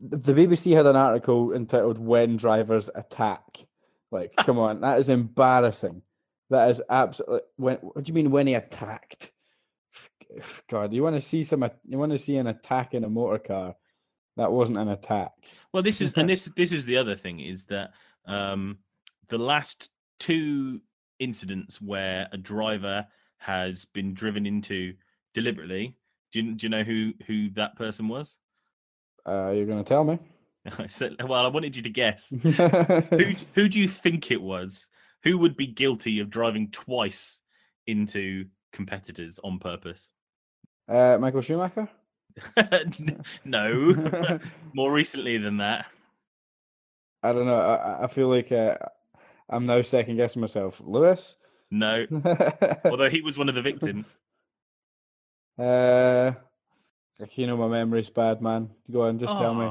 The BBC had an article entitled "When Drivers Attack." Like, come on, that is embarrassing. That is absolutely. When? What do you mean when he attacked? God, you want to see some? You want to see an attack in a motor car? That wasn't an attack. Well, this is and this this is the other thing is that um, the last two incidents where a driver has been driven into deliberately. Do you, do you know who who that person was? Uh, you're going to tell me? Well, I wanted you to guess. who who do you think it was? Who would be guilty of driving twice into competitors on purpose? Uh, Michael Schumacher. No, more recently than that. I don't know. I, I- I feel like uh, I'm now second guessing myself. Lewis. No, although he was one of the victims. uh, you know my memory's bad, man. Go on, just tell me.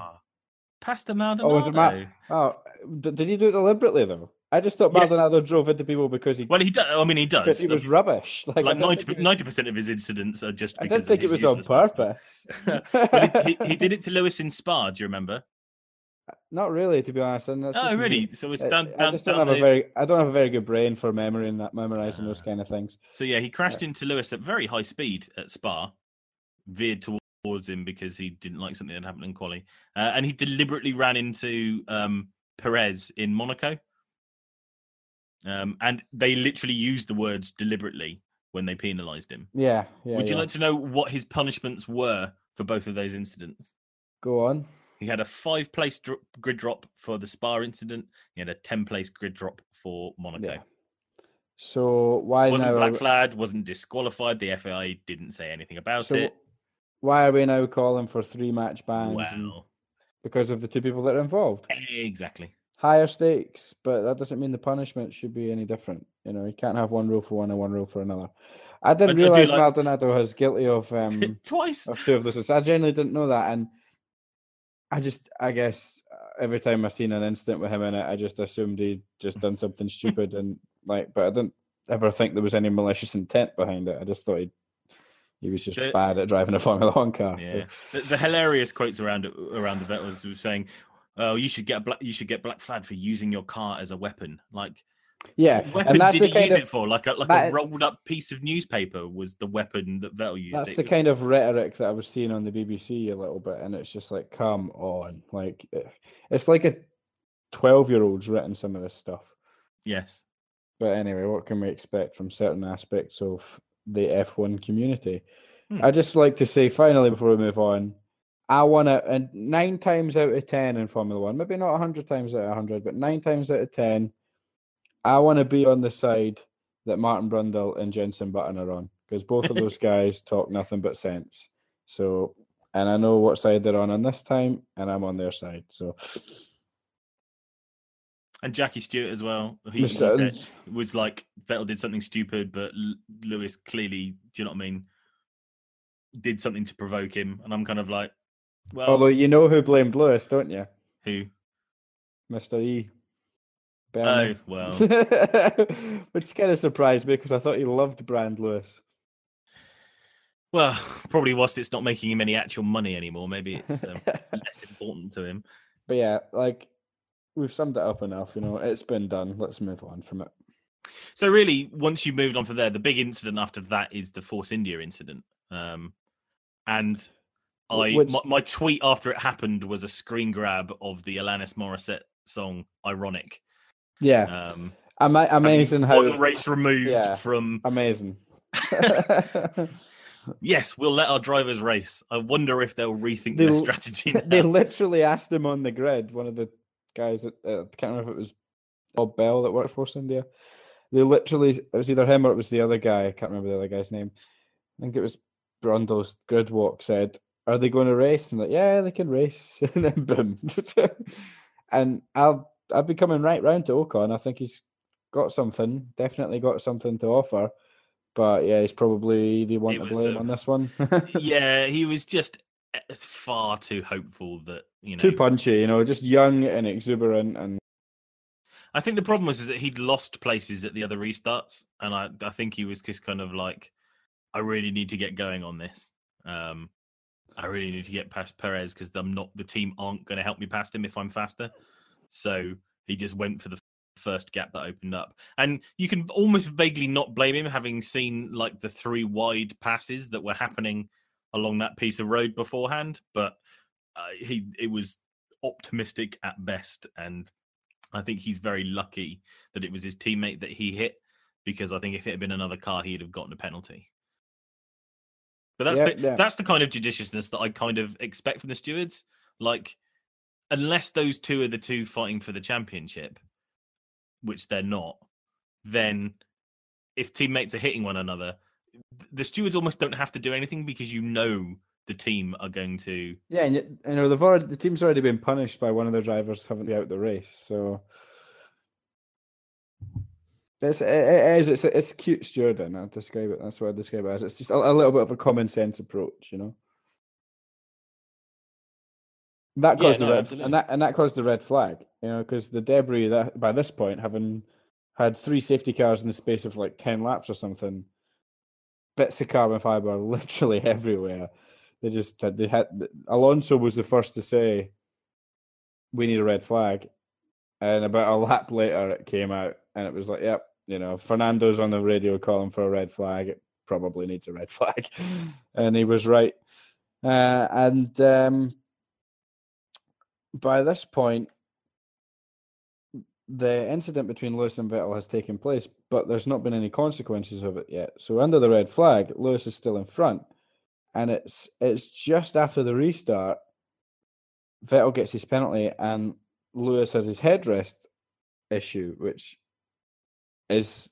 Pastor Maldonado. Oh, was it Matt? Oh, d- did he do it deliberately though? I just thought Yes. Maldonado drove into people because he Well, he does. I mean, he because does. he was rubbish. Like, like don't think 90 it was- percent of his incidents are just. I didn't think it was on purpose. but he, he, he did it to Lewis in Spa. Do you remember? Not really, to be honest. And that's Oh, just me. really? So it's I- down. I just don't down have a very. I don't have a very good brain for memory and that memorizing those Ah. kind of things. So yeah, he crashed into Lewis at very high speed at Spa, veered towards him because he didn't like something that happened in quali, uh, and he deliberately ran into um, Perez in Monaco. Um, and they literally used the words deliberately when they penalised him. Yeah, yeah. Would you yeah. like to know what his punishments were for both of those incidents? go on? He had a five place dro- grid drop for the Spa incident. He had a 10 place grid drop for Monaco. Yeah. So why wasn't now? black flagged, wasn't disqualified. The FAI didn't say anything about so it. Why are we now calling for three match bans? Well, because of the two people that are involved. exactly. Higher stakes, but that doesn't mean the punishment should be any different. You know, you can't have one rule for one and one rule for another. I didn't I realize like- Maldonado was guilty of um Twice. of two of those. I genuinely didn't know that, and I just, I guess, uh, every time I seen an incident with him in it, I just assumed he'd just done something stupid, and like, but I didn't ever think there was any malicious intent behind it. I just thought he he was just The- bad at driving a Formula One car. so- Yeah, the, the hilarious quotes around around the Vettels was saying, "Oh, you should get black. You should get black flagged for using your car as a weapon." Like, yeah, what weapon and that's did the he kind use of it for? Like a like that- a rolled up piece of newspaper was the weapon that Vettel used. That's It the was- kind of rhetoric that I was seeing on the BBC a little bit, and it's just like, come on, like eh, it's like a twelve-year-old's written some of this stuff. yes. But anyway, what can we expect from certain aspects of the F1 community? Hmm. I just like to say, finally, before we move on, I want to, and nine times out of ten in Formula One, maybe not a hundred times out of hundred, but nine times out of ten, I want to be on the side that Martin Brundle and Jensen Button are on because both of those guys talk nothing but sense. So, and I know what side they're on on this time, and I'm on their side. So, And Jackie Stewart as well. He, he said, was like Vettel did something stupid, but Lewis clearly, do you know what I mean? Did something to provoke him, and I'm kind of like, well, although you know who blamed Lewis, don't you, who? Mr. E? Oh Bernie. well, Which kind of surprised me because I thought he loved Brand Lewis. well, probably whilst it's not making him any actual money anymore, maybe it's um, less important to him. But yeah, like we've summed it up enough. You know, it's been done. Let's move on from it. So really, once you moved on from there, the big incident after that is the Force India incident. Um, and I which- my, my tweet after it happened was a screen grab of the Alanis Morissette song "Ironic." Yeah, Um, Ama- amazing how one race removed yeah. from. amazing. Yes, we'll let our drivers race. I wonder if they'll rethink They their strategy. they literally asked him on the grid. One of the guys that uh, I can't remember if it was Bob Bell that worked for Force India. They literally it was either him or it was the other guy. I can't remember the other guy's name. I think it was Brundle's grid walk said, "Are they going to race?" And like, yeah, they can race. and then boom. and I'll I'll be coming right round to Ocon. I think he's got something. Definitely got something to offer. But yeah, he's probably the one It to blame on this one. yeah, he was just uh, far too hopeful that you know Too punchy, you know, just young and exuberant and I think the problem was is that he'd lost places at the other restarts, and I I think he was just kind of like, I really need to get going on this. Um, I really need to get past Perez because I'm not the team aren't going to help me past him if I'm faster. So he just went for the first gap that opened up, and you can almost vaguely not blame him having seen like the three wide passes that were happening along that piece of road beforehand, but uh, he it was optimistic at best and I think he's very lucky that it was his teammate that he hit because I think if it had been another car, he'd have gotten a penalty. But that's Yeah, the yeah. that's the kind of judiciousness that I kind of expect from the stewards. Like, unless those two are the two fighting for the championship, which they're not, then if teammates are hitting one another, the stewards almost don't have to do anything because you know the team are going to yeah, and you know they've already the team's already been punished by one of their drivers having to be out the race, so it's it, it is it's it's cute stewarding. I describe it. That's what I describe it as. It's just a, a little bit of a common sense approach, you know. That Yeah, caused no, the red, absolutely. and that and that caused the red flag, you know, because the debris that by this point having had three safety cars in the space of like ten laps or something, bits of carbon fiber literally everywhere. They just they had Alonso was the first to say we need a red flag, and about a lap later it came out, and it was like, yep, you know, Fernando's on the radio calling for a red flag. It probably needs a red flag, and he was right. Uh, and um, by this point, the incident between Lewis and Vettel has taken place, but there's not been any consequences of it yet. So under the red flag, Lewis is still in front, and it's it's just after the restart, Vettel gets his penalty, and Lewis has his headrest issue, which is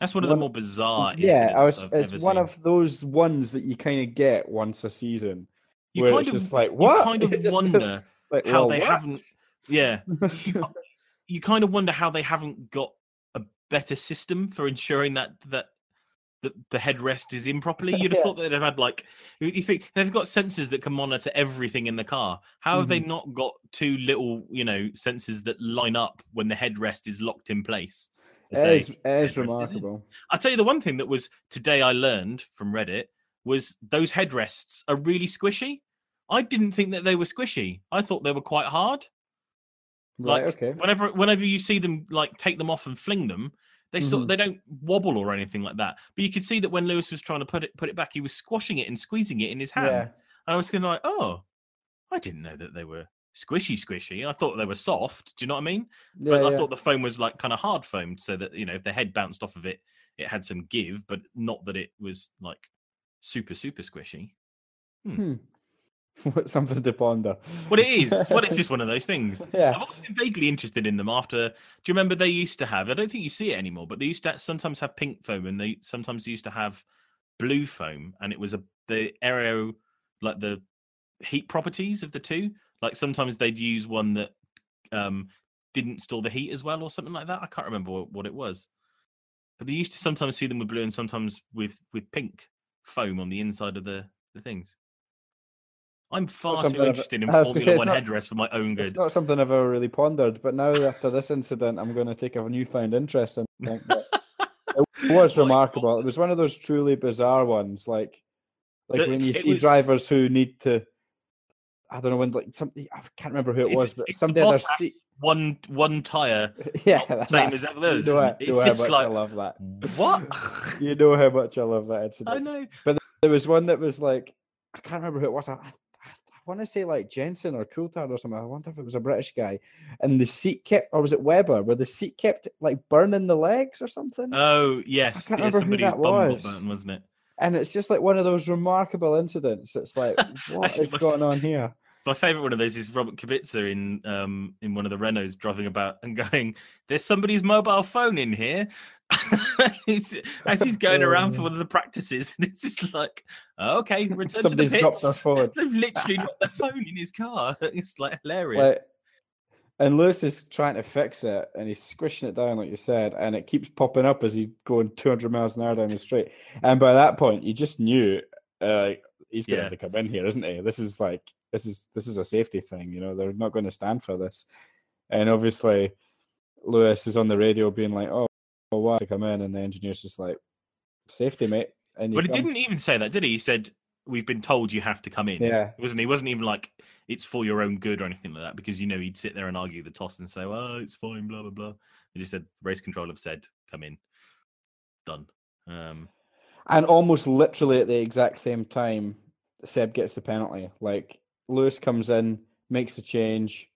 That's one of the more bizarre. yeah, I was. I've It's one seen. of those ones that you kind of get once a season. you kind of just like you kind of just- wonder like, how well, they what? haven't. Yeah, you, you kind of wonder how they haven't got a better system for ensuring that that that the headrest is in properly. You'd have Yeah. thought they'd have had like you think they've got sensors that can monitor everything in the car. How have they Mm-hmm. not got two little you know sensors that line up when the headrest is locked in place? It is, it is remarkable. I'll tell you the one thing that was today I learned from Reddit was those headrests are really squishy. I didn't think that they were squishy. I thought they were quite hard. Right. Like okay. whenever whenever you see them like take them off and fling them, they sort Mhm. they don't wobble or anything like that. But you could see that when Lewis was trying to put it put it back, he was squashing it and squeezing it in his hand. Yeah. And I was kind of like, oh, I didn't know that they were squishy squishy. I thought they were soft. Do you know what I mean? Yeah. but I yeah. thought the foam was like kind of hard foamed, so that you know if the head bounced off of it, it had some give, but not that it was like super super squishy. Hmm. Something to ponder. Well, it is. well, it's just one of those things. Yeah. I've always been vaguely interested in them. After, do you remember they used to have? I don't think you see it anymore, but they used to sometimes have pink foam, and they sometimes used to have blue foam, and it was a the aero like the heat properties of the two. Like sometimes they'd use one that um didn't store the heat as well, or something like that. I can't remember what, what it was, but they used to sometimes see them with blue and sometimes with with pink foam on the inside of the the things. I'm far too interested in Formula One not- headrest for my own good. It's not something I've ever really pondered, but now after this incident, I'm going to take a newfound interest in. it. It was remarkable. It was one of those truly bizarre ones, like like The- when you see was- drivers who need to. I don't know when, like something. I can't remember who it was, but somebody had seat. one one tire. Yeah, same as others, You know, you It's know how just much like- I love that. What? You know how much I love that I know. But There was one that was like I can't remember who it was. I want to say like Jensen or Coulthard or something. I wonder if it was a British guy. And the seat kept, or was it Webber, where the seat kept like burning the legs or something. Oh yes, can't yeah, remember who that was. wasn't it? and it's just like one of those remarkable incidents. It's like, what is going on here? My favorite one of those is Robert Kubica in um in one of the Renaults driving about and going, "There's somebody's mobile phone in here." He's- As he's going around for Oh. one of the practices, and it's just like, "Oh, "Okay, return to the Somebody's dropped pits." phone. They've literally dropped their phone in his car. It's like hilarious. Like, and Lewis is trying to fix it, and he's squishing it down, like you said, and it keeps popping up as he's going 200 miles an hour down the street. And by that point, you just knew, uh, he's going to Yeah. have to come in here, isn't he? This is like this is this is a safety thing, you know. They're not going to stand for this. And obviously, Lewis is on the radio being like, "Oh, oh why to come in?" And the engineer's just like, "Safety, mate." And But he come. didn't even say that, did he? He said, "We've been told you have to come in." Yeah, wasn't he? He wasn't even like it's for your own good or anything like that because you know he'd sit there and argue the toss and say, "Oh, it's fine," blah blah blah. He just said, "Race control have said, come in, done." Um, And almost literally at the exact same time, Seb gets the penalty. Like Lewis comes in, makes the change,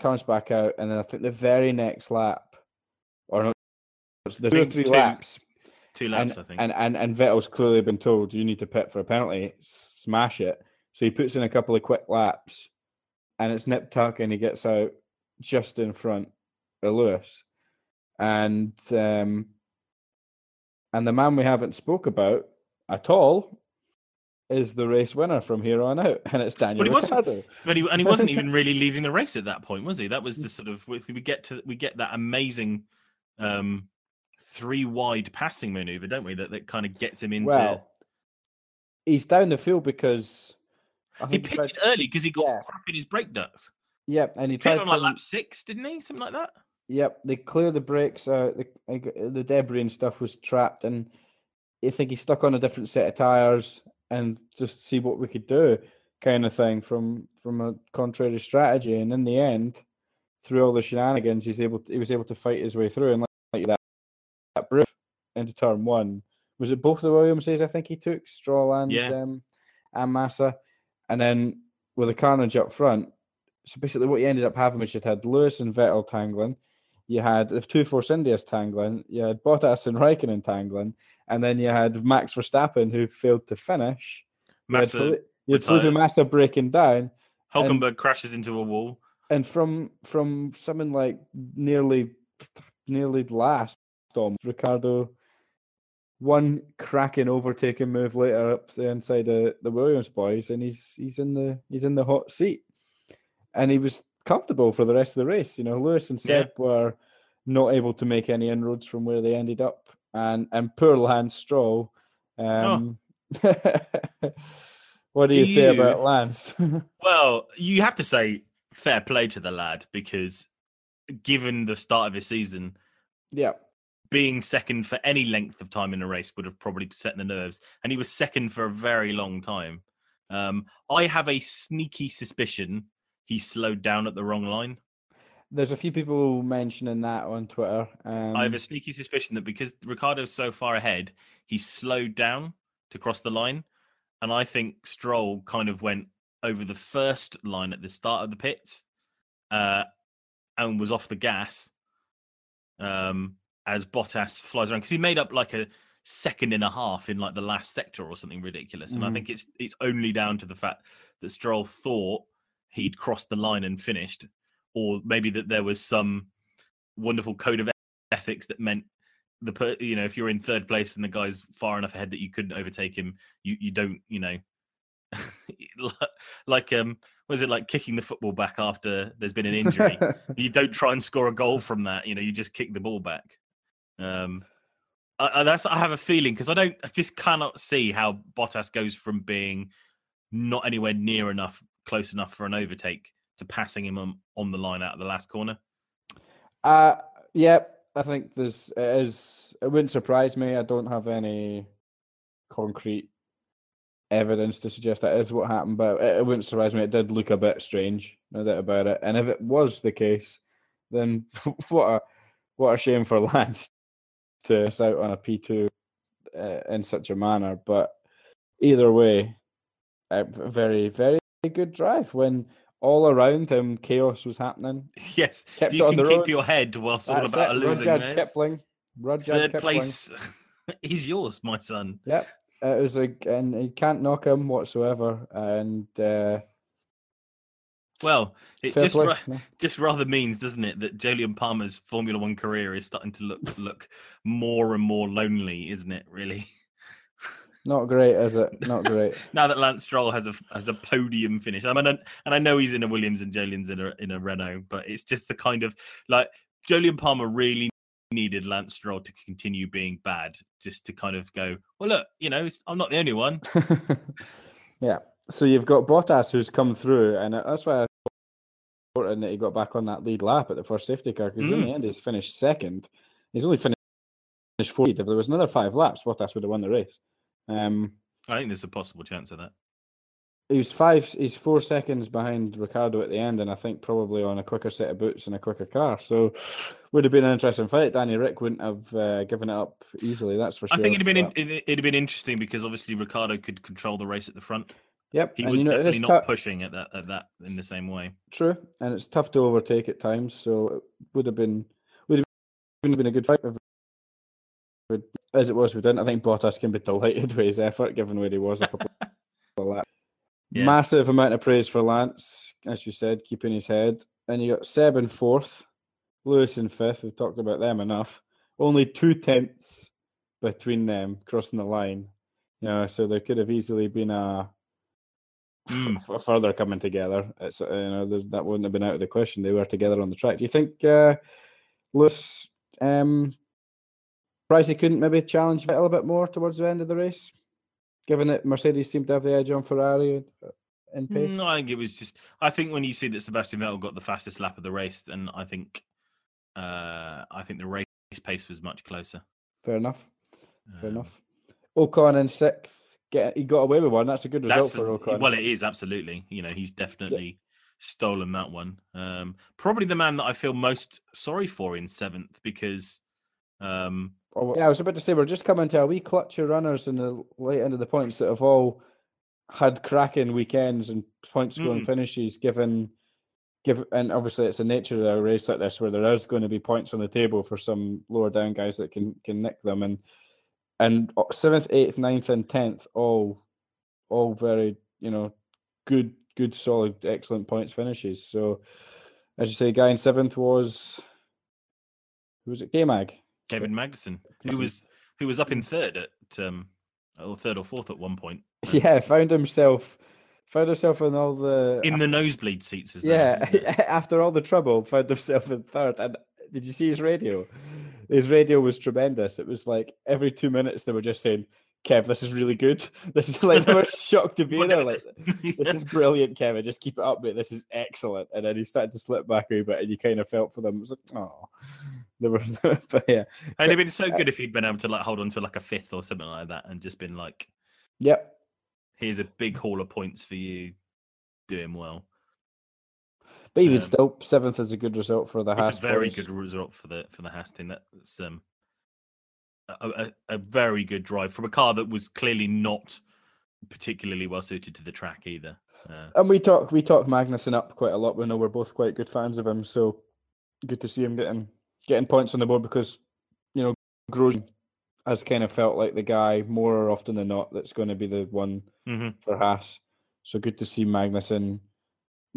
comes back out, and then I think the very next lap, or no, there's two or think three two, laps, two laps, and, I think. and and and Vettel's clearly been told you need to pit for a penalty, smash it. So he puts in a couple of quick laps, and it's nip tuck, and he gets out just in front of Lewis, and um, and the man we haven't spoke about at all is the race winner from here on out, and it's Daniel but he wasn't- But he and he wasn't even really leading the race at that point, was he? That was the sort of we we get to we get that amazing um three wide passing maneuver, don't we? That that kind of gets him into. Well, he's down the field because I he he tried early because he got yeah. crap in his brake ducts. Yep, and he He tried on like some, lap six, didn't he? Something like that. Yep, they clear the brakes out. The, the debris and stuff was trapped, and I think he stuck on a different set of tires and just see what we could do, kind of thing, from from a contrary strategy. And in the end, through all the shenanigans, he's able to, he was able to fight his way through. And like, that, that brief into turn one was it both the Williamses? I think he took Stroll and Yeah. um, and Massa, and then with the carnage up front. So basically, what you ended up having was you had Lewis and Vettel tangling, you had the two Force Indias tangling, you had Bottas and Raikkonen tangling, and then you had Max Verstappen who failed to finish. You had Massa, you had Felipe retires. Massa breaking down, and- Hulkenberg crashes into a wall. and from from something like nearly nearly last, Tom Ricciardo one cracking overtaking move later up the inside of the Williams boys, and he's he's in the he's in the hot seat, and he was comfortable for the rest of the race. You know, Lewis and Yeah. Seb were not able to make any inroads from where they ended up, and and poor Lance Stroll. Um, what do, Do you say you- about Lance? Well, you have to say fair play to the lad because given the start of his season, yeah, being second for any length of time in a race would have probably set the nerves. And he was second for a very long time. Um, I have a sneaky suspicion he slowed down at the wrong line. there's a few people mentioning that on Twitter. Um, I have a sneaky suspicion that because Ricciardo's so far ahead, he slowed down to cross the line. And I think Stroll kind of went over the first line at the start of the pits uh, and was off the gas um, as Bottas flies around because he made up like a second and a half in like the last sector or something ridiculous. And I Mhm. think it's it's only down to the fact that Stroll thought he'd crossed the line and finished, or maybe that there was some wonderful code of ethics that meant the per, you know if you're in third place and the guy's far enough ahead that you couldn't overtake him, you you don't you know like um was it like kicking the football back after there's been an injury? you don't try and score a goal from that. You know, you just kick the ball back. Um, I, I, that's I have a feeling because I don't, I just cannot see how Bottas goes from being not anywhere near enough, close enough for an overtake to passing him on, on the line out of the last corner. Uh yeah, I think there's it is it wouldn't surprise me. I don't have any concrete evidence to suggest that is what happened, but it, it wouldn't surprise me. It did look a bit strange, no doubt about it. And if it was the case, then what a what a shame for Lance to miss out on a P two uh, in such a manner. But either way, very very very good drive when all around him chaos was happening. Yes, Kept if you can keep road. your head whilst all about it. a losing Rudyard Kipling. Rudyard third Kipling. place is yours, my son. Yep. It was like, and you can't knock him whatsoever. And uh, Well, it fair just ra- just rather means, doesn't it, that Jolyon Palmer's Formula One career is starting to look look more and more lonely, isn't it? Really, Not great, is it? Not great. now that Lance Stroll has a has a podium finish. I mean, and and I know he's in a Williams and Jolyon's in a in a Renault, but it's just the kind of like Jolyon Palmer really needed Lance Stroll to continue being bad, just to kind of go, well, look, you know, it's, I'm not the only one. yeah. So you've got Bottas who's come through, and that's why I important that he got back on that lead lap at the first safety car because in Mm. the end he's finished second. He's only finished fourth. If there was another five laps, Bottas would have won the race. Um, I think there's a possible chance of that. he was five. He's four seconds behind Ricciardo at the end, and I think probably on a quicker set of boots and a quicker car. So would have been an interesting fight. Danny Rick wouldn't have uh, given it up easily. That's for sure. I think it'd have been in, it- it'd have been interesting because obviously Ricciardo could control the race at the front. Yep, He was you know, definitely not tou- pushing at that at that in the same way. True, and it's tough to overtake at times. So it would have been would have been a good fight. If as it was, we didn't. I think Bottas can be delighted with his effort, given where he was a couple of laps. Yeah. Massive amount of praise for Lance, as you said, keeping his head. And you got Seb in fourth, Lewis in fifth. We've talked about them enough. Only two tenths between them crossing the line. You know, so there could have easily been a Mm. further coming together. It's uh, you know that wouldn't have been out of the question. They were together on the track. Do you think uh, Lewis um, he couldn't maybe challenge Vettel a bit more towards the end of the race, given that Mercedes seemed to have the edge on Ferrari uh, in pace? No, I think it was just. I think when you see that Sebastian Vettel got the fastest lap of the race, then I think, uh, I think the race pace was much closer. Fair enough. Fair Um, enough. Ocon in sixth. Get, he got away with one. That's a good result for Ocon. well, it is absolutely. You know, he's definitely stolen that one. Um, probably the man that I feel most sorry for in seventh because, um, yeah, I was about to say we're just coming to a wee clutch of runners in the late end of the points that have all had cracking weekends and point scoring Mm. finishes. Given, give, and obviously it's the nature of a race like this where there is going to be points on the table for some lower down guys that can can nick them. And and seventh, eighth, ninth, and tenth all all very you know good, good, solid, excellent points finishes. So as you say, guy in seventh was who was it? K Mag. Kevin Magnussen, who was who was up in third at um, or third or fourth at one point. Yeah, found himself found himself in all the in the nosebleed seats. As yeah. After all the trouble, found himself in third. And did you see his radio? His radio was tremendous. It was like every two minutes they were just saying, "Kev, this is really good." This is like they were shocked to be there. Like, this. this is brilliant, Kevin. Just keep it up, mate. This is excellent. And then he started to slip back a bit, and you kind of felt for them. It was like, oh, but yeah, And it'd been so good if he'd been able to like hold on to like a fifth or something like that, and just been like, yep. "Here's a big haul of points for you, doing well." But even Um, still, seventh is a good result for the Haas. It's a very boys. good result for the for the Haas team. That's um a, a, a very good drive from a car that was clearly not particularly well suited to the track either. Uh, And we talk we talk Magnussen up quite a lot. We know we're both quite good fans of him, so good to see him getting getting points on the board because you know Grosjean has kind of felt like the guy more often than not that's going to be the one mhm. for Haas. So good to see Magnussen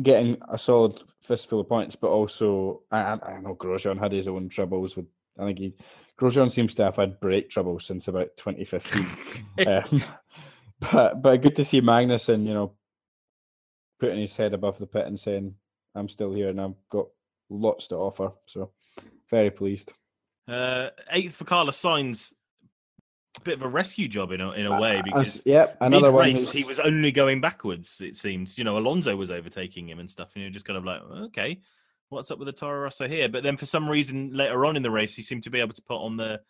getting a solid fistful of points, but also I, I know Grosjean had his own troubles with. I think he Grosjean seems to have had brake trouble since about 2015. um, but but good to see Magnussen, you know, putting his head above the pit and saying, "I'm still here and I've got lots to offer." So very pleased. Uh, eighth for Carlos Sainz, a bit of a rescue job in a in a Uh, way uh, because yep, another one. mid race who's- he was only going backwards. It seems you know Alonso was overtaking him and stuff, and you're just kind of like, okay, what's up with the Toro Rosso here? But then for some reason later on in the race, he seemed to be able to put on the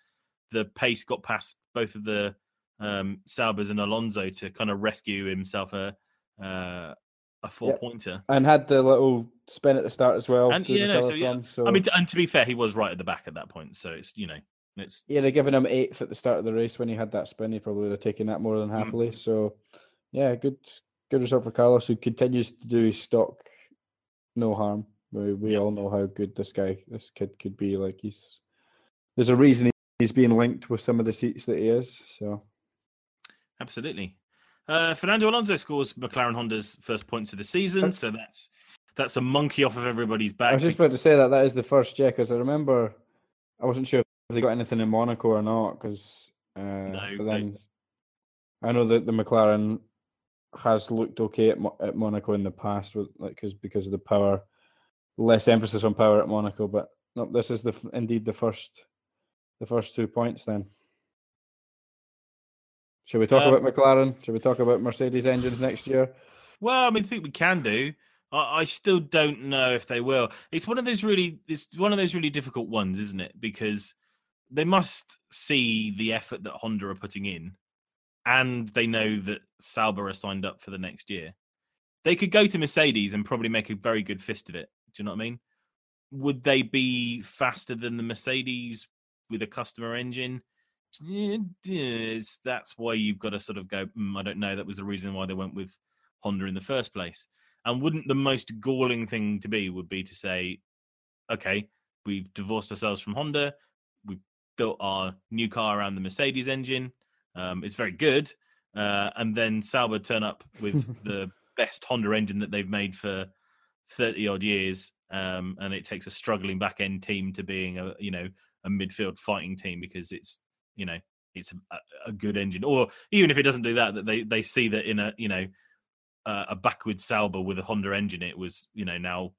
the pace, got past both of the um, Saubers and Alonso to kind of rescue himself a uh, a four Yep. pointer. and had the little spin at the start as well. And, yeah, no, so, yeah, from, so I mean, and to be fair, he was right at the back at that point, so it's you know it's yeah, they're giving him eighth at the start of the race when he had that spin. He probably would have taken that more than Mm. happily. So yeah, good good result for Carlos, who continues to do his stock no harm. We we Yep. all know how good this guy, this kid, could be. Like he's there's a reason he's being linked with some of the seats that he is. So Absolutely. Uh, Fernando Alonso scores McLaren Honda's first points of the season, so that's that's a monkey off of everybody's back. I was just about to say that that is the first, yeah, because I remember I wasn't sure if they got anything in Monaco or not, because uh, No, then I know that the McLaren has looked okay at, Mo- at Monaco in the past, with like because because of the power, less emphasis on power at Monaco, but no, this is the indeed the first, the first two points. Then, should we talk Um, about McLaren? Should we talk about Mercedes engines next year? Well, I mean, I think we can do. I, I still don't know if they will. It's one of those really, it's one of those really difficult ones, isn't it? Because they must see the effort that Honda are putting in, and they know that Sauber are signed up for the next year. They could go to Mercedes and probably make a very good fist of it. Do you know what I mean? Would they be faster than the Mercedes with a customer engine? Yeah, yes, that's why you've got to sort of go. "Mm, I don't know. That was the reason why they went with Honda in the first place. And wouldn't the most galling thing to be would be to say, okay, we've divorced ourselves from Honda. We've built our new car around the Mercedes engine. Um, it's very good. Uh, and then Sauber turn up with the best Honda engine that they've made for 30 odd years. Um, and it takes a struggling back end team to being a, you know, a midfield fighting team because it's, you know, it's a, a good engine. Or even if it doesn't do that, that they, they see that in a, you know, uh, a backwards Sauber with a Honda engine, it was, you know, now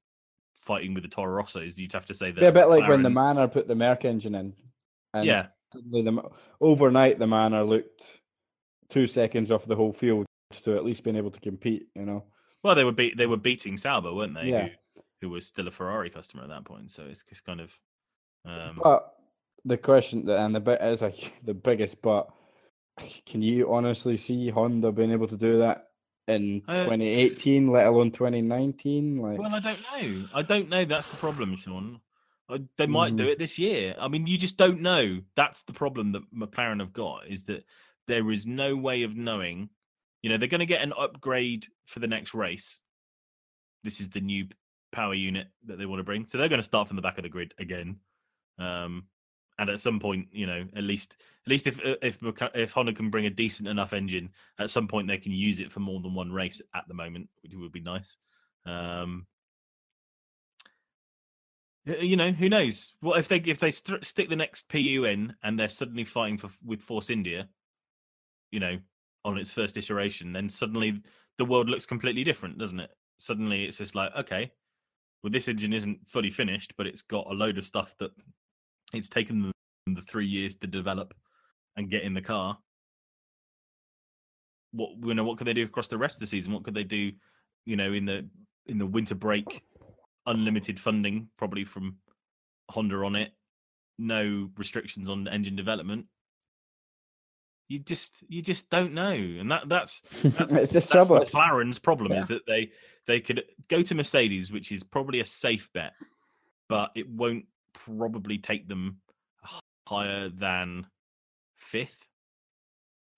fighting with the Toro Rossos. You'd have to say that. Yeah, a bit like when the Manor put the Merc engine in. And Yeah. suddenly the, overnight, the Manor looked two seconds off the whole field to at least being able to compete, you know. Well, they were beat. They were beating Sauber, weren't they? Yeah. Who, who was still a Ferrari customer at that point. So it's just kind of. Um, But the question, that- and the bit is a, the biggest but, can you honestly see Honda being able to do that in Uh, 2018, let alone 2019? Like, Well, I don't know. I don't know. That's the problem, Sean. I, they might do Mhm. it this year. I mean, you just don't know. That's the problem that McLaren have got is that there is no way of knowing. You know, they're going to get an upgrade for the next race. This is the new power unit that they want to bring, so they're going to start from the back of the grid again. Um, and at some point, you know, at least at least if uh, if if Honda can bring a decent enough engine, at some point they can use it for more than one race. At the moment, which would be nice. Um, You know, who knows? What if they if they st- stick the next PU in and they're suddenly fighting for with Force India, you know, on its first iteration, then suddenly the world looks completely different, doesn't it? Suddenly it's just like, okay, well, this engine isn't fully finished, but it's got a load of stuff that it's taken them the three years to develop and get in the car. What you know, what could they do across the rest of the season? What could they do, you know, in the in the winter break? Unlimited funding, probably from Honda on it. No restrictions on engine development. You just you just don't know, and that that's that's, that's trouble. It's- McLaren's problem is that they they could go to Mercedes, which is probably a safe bet, but it won't probably take them higher than fifth,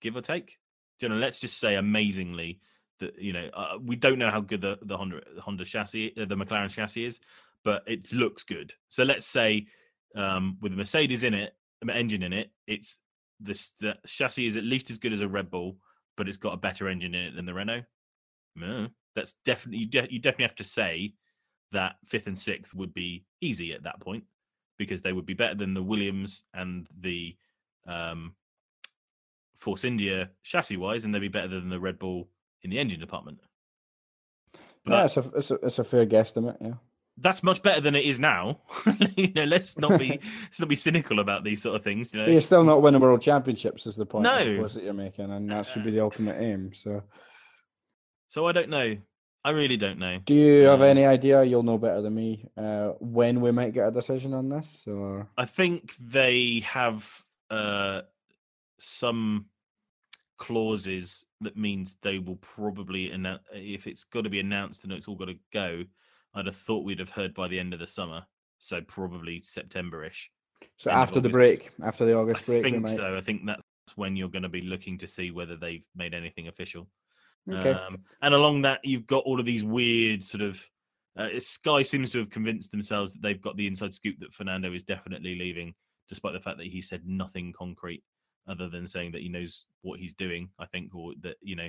give or take. You know, let's just say amazingly that you know uh, we don't know how good the the Honda the Honda chassis, uh, the McLaren chassis is, but it looks good. So let's say um, with the Mercedes in it, engine in it, it's this the chassis is at least as good as a Red Bull, but it's got a better engine in it than the Renault. That's definitely you, de- you definitely have to say that fifth and sixth would be easy at that point because they would be better than the Williams and the um, Force India chassis wise, and they'd be better than the Red Bull in the engine department. But yeah, it's a, it's a it's a fair guesstimate. Yeah. that's much better than it is now. you know, let's not be let's not be cynical about these sort of things. You know, But you're still not winning world championships, is the point I No. suppose that you're making, and that should be the ultimate aim. So, so I don't know. I really don't know. do you have Um, any idea? You'll know better than me. Uh, when we might get a decision on this? Or I think they have uh, some clauses that means they will probably announce if it's got to be announced and it's all got to go. I'd have thought we'd have heard by the end of the summer, so probably September-ish. so after the break, after the August I break, I think might. so. I think that's when you're going to be looking to see whether they've made anything official. Okay. Um, and along that, you've got all of these weird sort of. Uh, Sky seems to have convinced themselves that they've got the inside scoop that Fernando is definitely leaving, despite the fact that he said nothing concrete other than saying that he knows what he's doing. I think, or that you know,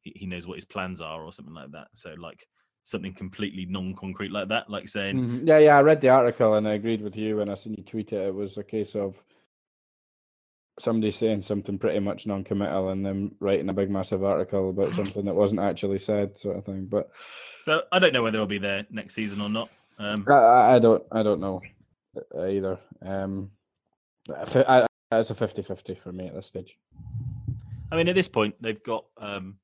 he, he knows what his plans are, or something like that. So, like something completely non-concrete like that, like saying, Mhm. Yeah, yeah, I read the article and I agreed with you when I seen you tweet it. It was a case of somebody saying something pretty much non-committal and then writing a big massive article about something that wasn't actually said, sort of thing. But so I don't know whether he'll be there next season or not. Um, I- I, I don't, I don't know uh, either. Um, I I, it's a 50-50 for me at this stage. I mean, at this point, they've got um,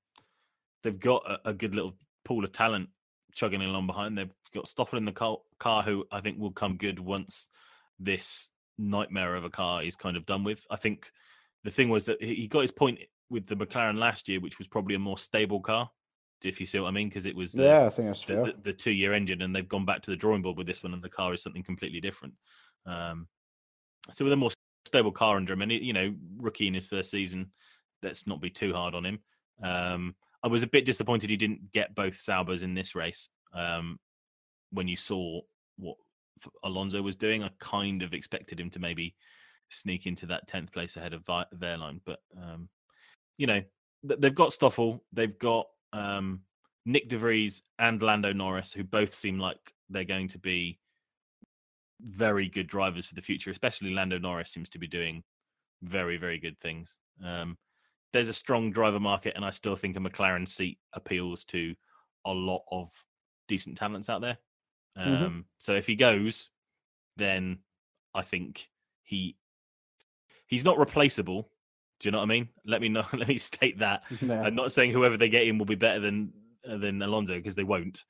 they've got a, a good little pool of talent chugging along behind. They've got Stoffel in the car, car, who I think will come good once this nightmare of a car is kind of done with. I think the thing was that he got his point with the McLaren last year, which was probably a more stable car. If you see what I mean, because it was the, yeah, I think that's the, fair. the, the two-year engine, and they've gone back to the drawing board with this one, and the car is something completely different. Um, so with a more stable car under him, and you know, rookie in his first season, let's not be too hard on him. Um, I was a bit disappointed he didn't get both Saubers in this race. Um, when you saw what Alonso was doing, I kind of expected him to maybe sneak into that tenth place ahead of Vi- Wehrlein, but um, you know, they've got Stoffel, they've got um, Nyck De Vries and Lando Norris, who both seem like they're going to be very good drivers for the future. Especially Lando Norris seems to be doing very, very good things. Um, there's a strong driver market, and I still think a McLaren seat appeals to a lot of decent talents out there. Um, Mhm. So if he goes, then I think he he's not replaceable. Do you know what I mean? Let me know. Let me state that. Yeah. I'm not saying whoever they get in will be better than than Alonso because they won't,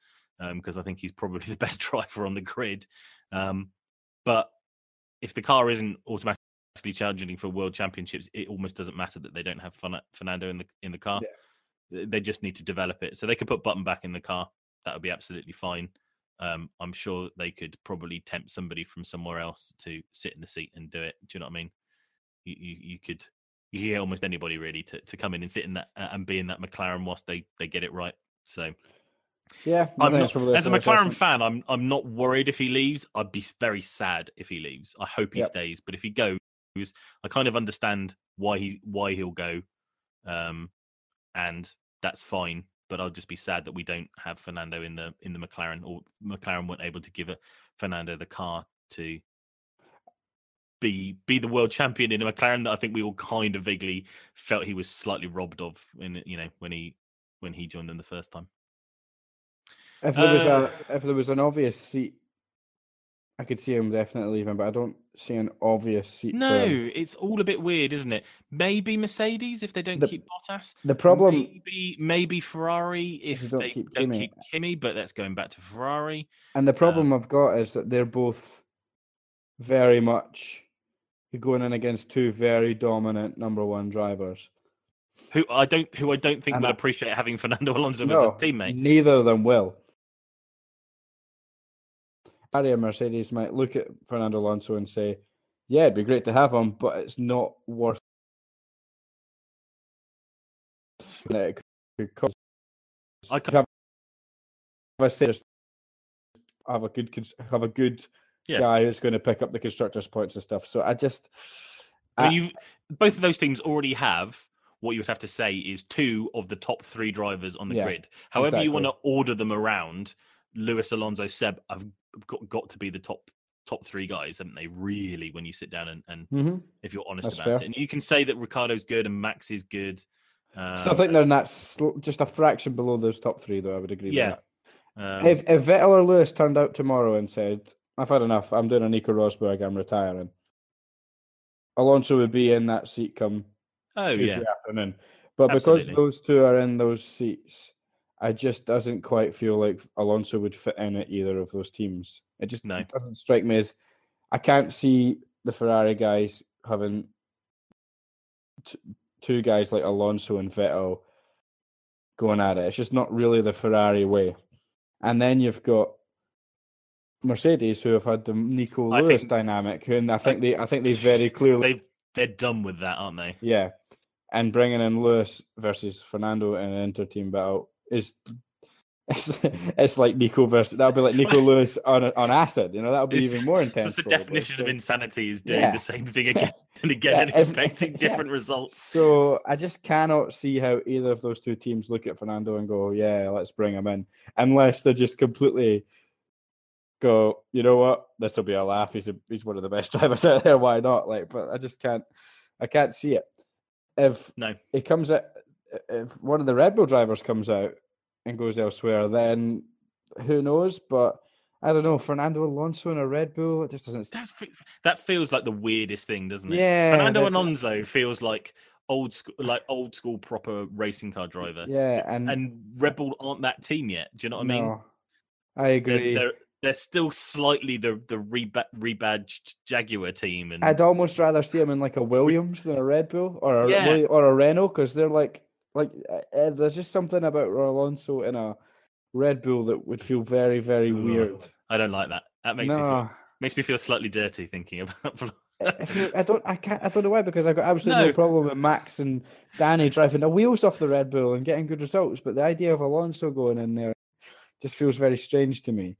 because I think he's probably the best driver on the grid. Um, but if the car isn't automatically challenging for world championships, it almost doesn't matter that they don't have Ferna- Fernando in the in the car. Th- They just need to develop it. So they could put Button back in the car. That would be absolutely fine. Um, I'm sure they could probably tempt somebody from somewhere else to sit in the seat and do it. Do you know what I mean? You you, you could you could get almost anybody really to, to come in and sit in that uh, and be in that McLaren whilst they they get it right. So yeah, not, as a McLaren fan, I'm I'm not worried if he leaves. I'd be very sad if he leaves. I hope he Yep. stays, but if he goes, I kind of understand why he why he'll go, um, and that's fine. But I'll just be sad that we don't have Fernando in the in the McLaren, or McLaren weren't able to give it Fernando the car to be be the world champion in a McLaren that I think we all kind of vaguely felt he was slightly robbed of when you know when he when he joined them the first time. If there was Uh, a if there was an obvious seat, I could see him definitely leaving, but I don't see an obvious seat. No, it's all a bit weird, isn't it? Maybe Mercedes if they don't The- keep Bottas. the problem. maybe maybe Ferrari if they don't they keep don't Kimi. keep Kimi, but that's going back to Ferrari. And the problem um, I've got is that they're both very much going in against two very dominant number one drivers. Who I don't who I don't think And will I- appreciate having Fernando Alonso as No, his teammate. neither of them will. Ferrari and Mercedes might look at Fernando Alonso and say, "Yeah, it'd be great to have him, but it's not worth." It could cause. I If ca- I- if say just have a good have a good Yes. guy who's going to pick up the constructors' points and stuff. So I just, I I- mean, you both of those teams already have what you would have to say is two of the top three drivers on the Yeah, grid. However, you want to order them around, Lewis, Alonso, Seb have got, got to be the top top three guys, haven't they? Really, when you sit down and, and Mhm. if you're honest That's about fair. it, and you can say that Ricciardo's good and Max is good. Um, so I think they're in that sl- just a fraction below those top three, though. I would agree. Yeah. With that. um, if if Vettel or Lewis turned out tomorrow and said, "I've had enough. I'm doing a Nico Rosberg. I'm retiring," Alonso would be in that seat come oh Tuesday yeah, afternoon. But Absolutely. because those two are in those seats, I just doesn't quite feel like Alonso would fit in at either of those teams. It just No. doesn't strike me as I can't see the Ferrari guys having t- two guys like Alonso and Vettel going at it. It's just not really the Ferrari way. And then you've got Mercedes who have had the Nico I Lewis think- dynamic, and I think they I think they very clearly they they're done with that, aren't they? yeah, and bringing in Lewis versus Fernando in an inter-team battle is it's, it's like Nico versus that'll be like Nico Lewis on on acid. You know that'll be It's- even more intense. The definition of insanity: is doing Yeah. the same thing again and again Yeah, and if- expecting yeah. different results. So I just cannot see how either of those two teams look at Fernando and go, "Yeah, let's bring him in," unless they just completely go, "You know what? This will be a laugh. He's a, he's one of the best drivers out there. Why not?" Like, but I just can't, I can't see it. If No. it comes out, if one of the Red Bull drivers comes out and goes elsewhere, then who knows? But I don't know. Fernando Alonso in a Red Bull, it just doesn't. That's, that feels like the weirdest thing, doesn't it? Yeah, Fernando that just- Alonso feels like old school, like old school proper racing car driver. Yeah, and And Red Bull aren't that team yet. Do you know what I mean? no, I They're, agree. they're they're still slightly the the reba- rebadged Jaguar team, and I'd almost rather see him in like a Williams than a Red Bull or a Yeah. Or a Renault because they're like like uh, uh, there's just something about Alonso in a Red Bull that would feel very very Ugh, weird. I don't like that. That makes me feel, makes me feel slightly dirty thinking about. I I don't I can't I don't know why because I've got absolutely no No. problem with Max and Danny driving the wheels off the Red Bull and getting good results, but the idea of Alonso going in there just feels very strange to me.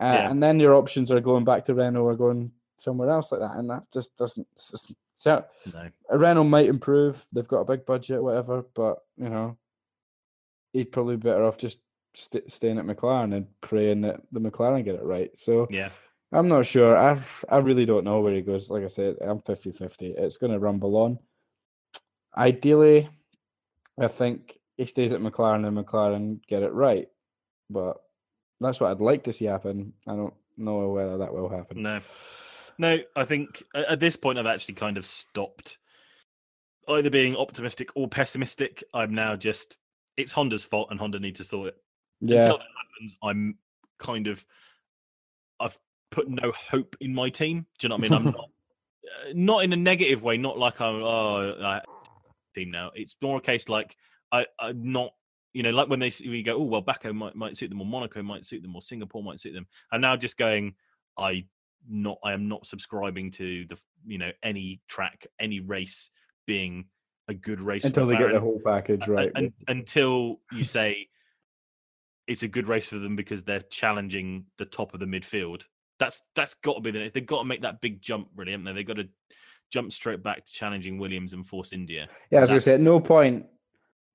Uh, Yeah. And then your options are going back to Renault or going somewhere else like that, and that just doesn't. just- so no. a Renault might improve. They've got a big budget, whatever. But you know, he'd probably be better off just st- staying at McLaren and praying that the McLaren get it right. So Yeah. I'm not sure. I I really don't know where he goes. Like I said, I'm 50-50. It's going to rumble on. Ideally, I think he stays at McLaren and McLaren get it right. But that's what I'd like to see happen. I don't know whether that will happen. No, no. I think at this point I've actually kind of stopped either being optimistic or pessimistic. I'm now just it's Honda's fault and Honda need to sort it. Yeah, Until that happens, I'm kind of I've put no hope in my team. Do you know what I mean? I'm not uh, not in a negative way. Not like I'm oh I, team now. It's more a case like I I'm not. You know, like when they see- we go, oh well, Baku might might suit them, or Monaco might suit them, or Singapore might suit them. I'm now just going, I not I am not subscribing to the you know any track, any race being a good race for until they get the whole package un- right. un- until you say it's a good race for them because they're challenging the top of the midfield. That's that's got to be the next they've got to make that big jump, really, haven't they? They've got to jump straight back to challenging Williams and Force India. Yeah, as I said, at no point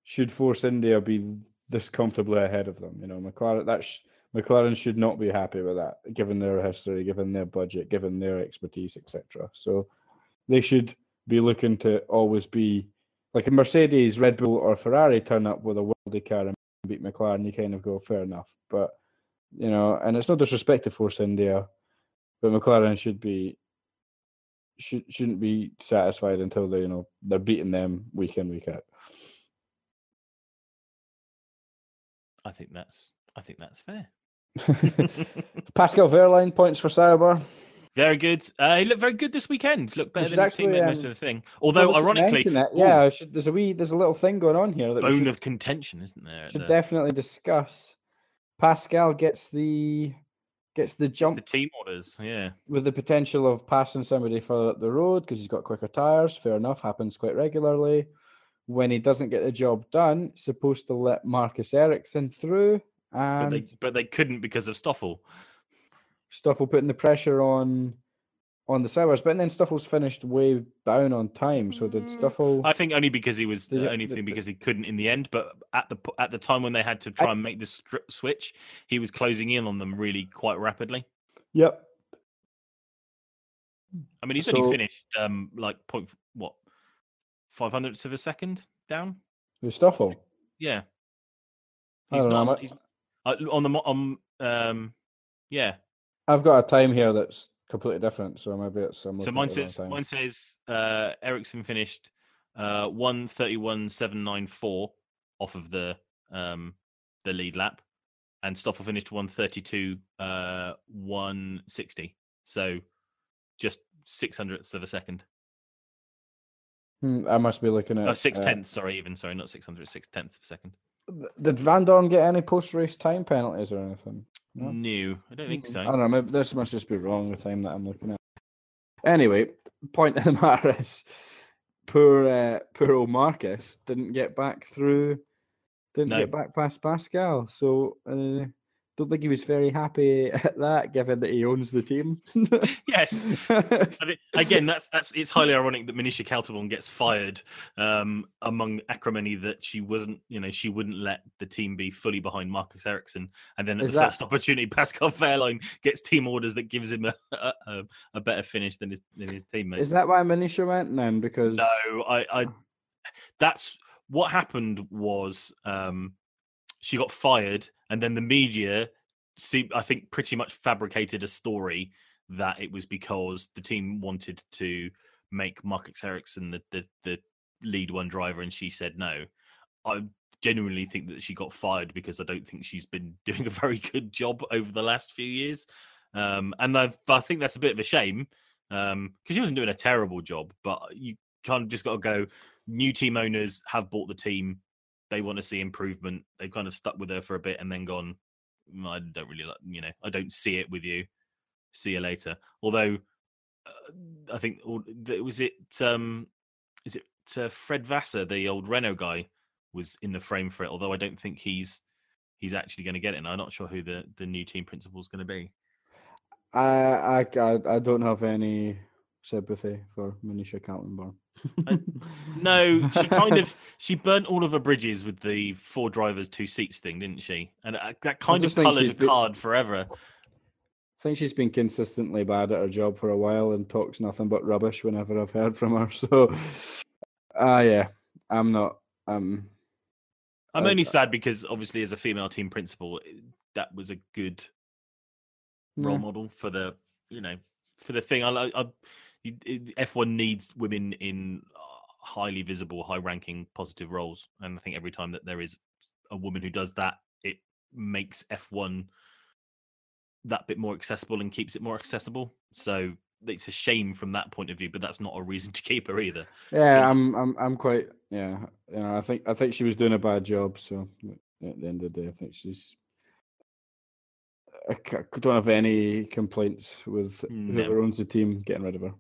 should Force India be this comfortably ahead of them. You know, McLaren. That's McLaren should not be happy with that, given their history, given their budget, given their expertise, etc. So they should be looking to always be like a Mercedes, Red Bull, or Ferrari turn up with a worldly car and beat McLaren. You kind of go fair enough, but you know, and it's no disrespect to Force India, but McLaren should be should shouldn't be satisfied until they you know they're beating them week in week out. I think that's I think that's fair. Pascal Wehrlein points for Sauber. Very good. Uh, he looked very good this weekend. Looked better than his actually, teammate most um, of the thing. Although, ironically, it. ooh, yeah, should, there's a wee, there's a little thing going on here that bone should, of contention, isn't there? should the- definitely discuss. Pascal gets the gets the jump the team orders. Yeah. with the potential of passing somebody further up the road because he's got quicker tires. Fair enough, happens quite regularly. When he doesn't get the job done, supposed to let Marcus Ericsson through, But they but they couldn't because of Stoffel. Stoffel putting the pressure on on the Saubers. But then Stoffel's finished way down on time. So did Mm, Stoffel? I think only because he was The- the only thing because he couldn't in the end. But at the at the time when they had to try and make this stri- switch, he was closing in on them really quite rapidly. Yep. I mean, he's So- only finished um like point f- what five hundredths of a second down. With Stoffel. Yeah, I he's don't know, not. He's, uh, on the on um yeah. I've got a time here that's completely different. So maybe it's I'm So mine at the wrong says mine says uh Ericsson finished uh one thirty one seven nine four off of the um the lead lap, and Stoffel finished one thirty two uh one sixty. So just six hundredths of a second. Hmm, I must be looking at Oh, six uh, tenths. Sorry, even sorry, not six hundred, six tenths of a second. Did Vandoorne get any post race time penalties or anything? No? New, I don't think Mm, so. I don't know. Maybe this must just be wrong the time that I'm looking at. Anyway, point of the matter is, poor uh, poor old Marcus didn't get back through, didn't No. get back past Pascal. So uh, don't think he was very happy at that, given that he owns the team. Yes. Again, that's that's it's highly ironic that Monisha Kaltenborn gets fired um, among acrimony that she wasn't, you know, she wouldn't let the team be fully behind Marcus Ericsson, and then at Is the that- first opportunity, Pascal Wehrlein gets team orders that gives him a a, a- better finish than his than his teammates. Is that why Monisha went then? Because No, I, I that's what happened was um she got fired and then the media I think pretty much fabricated a story that it was because the team wanted to make Marcus Ericsson the, the the lead one driver and she said no. I genuinely think that she got fired because I don't think she's been doing a very good job over the last few years. Um, and I, I think that's a bit of a shame because she wasn't doing a terrible job, but you kind of just got to go. New team owners have bought the team; they want to see improvement. They've kind of stuck with her for a bit and then gone. "Mm, I don't really like, you know, I don't see it with you. See you later. Although, uh, I think was it um, is it uh, Fred Vasseur, the old Renault guy, was in the frame for it. Although I don't think he's he's actually going to get it. And I'm not sure who the the new team principal is going to be. I, I I I don't have any sympathy for Monisha Kaltenborn. No, she kind of she burnt all of her bridges with the four drivers, two seats thing, didn't she? And uh, that kind of coloured the been- card forever. I think she's been consistently bad at her job for a while and talks nothing but rubbish whenever I've heard from her. So, ah, yeah, I'm not. Um, I'm Uh, only sad because obviously, as a female team principal, that was a good role yeah. model for the you know for the thing. I, I, I F1 needs women in uh, highly visible, high-ranking, positive roles, and I think every time that there is a woman who does that, it makes F1 that bit more accessible and keeps it more accessible. So it's a shame from that point of view, but that's not a reason to keep her either. Yeah, So- I'm, I'm, I'm quite. Yeah, you know, I think, I think she was doing a bad job. So at the end of the day, I think she's. I don't have any complaints with No. whoever owns the team getting rid of her.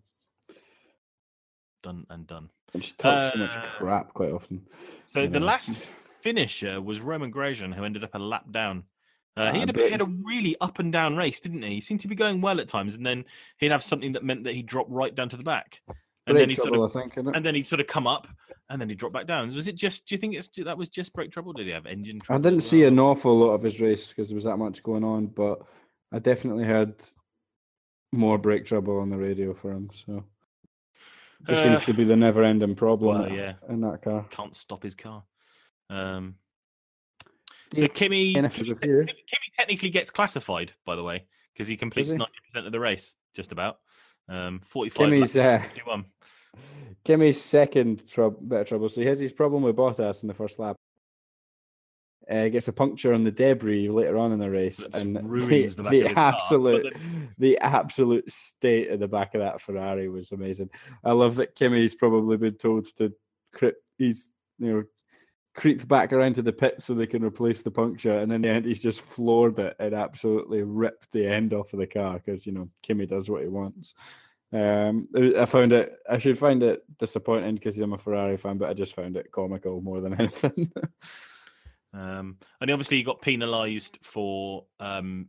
Done and done. And she talks so much Uh, crap quite often. So you the know. last finisher was Romain Grosjean, who ended up a lap down. Uh, he, Ah, had a, he had a really up and down race, didn't he? He seemed to be going well at times, and then he'd have something that meant that he dropped right down to the back. and then he sort of I think, and then he'd sort of come up and then he'd drop back down. Was it just? Do you think it's that was just brake trouble? Did he have engine? I didn't see an awful lot of his race because there was that much going on, but I definitely heard more brake trouble on the radio for him. So just Uh, seems to be the never-ending problem well, in- yeah. in that car. Can't stop his car. Um, so Kimi, and if there's Kimi, a te- few. Kimi Kimi technically gets classified, by the way, because he completes ninety percent of the race, just about. Um, Forty-five. Kimi's laps, uh, 51. Kimi's second trou- bit of trouble. So he has his problem with Bottas in the first lap. Uh, gets a puncture on the debris later on in the race, That and ruins the the, of his car, absolute, the absolute state of the back of that Ferrari was amazing. I love that Kimi's probably been told to creep, he's you know creep back around to the pit so they can replace the puncture, and in the end he's just floored it and absolutely ripped the end off of the car because you know Kimi does what he wants. Um, I found it. I should find it disappointing because I'm a Ferrari fan, but I just found it comical more than anything. Um, and obviously he got penalised for um,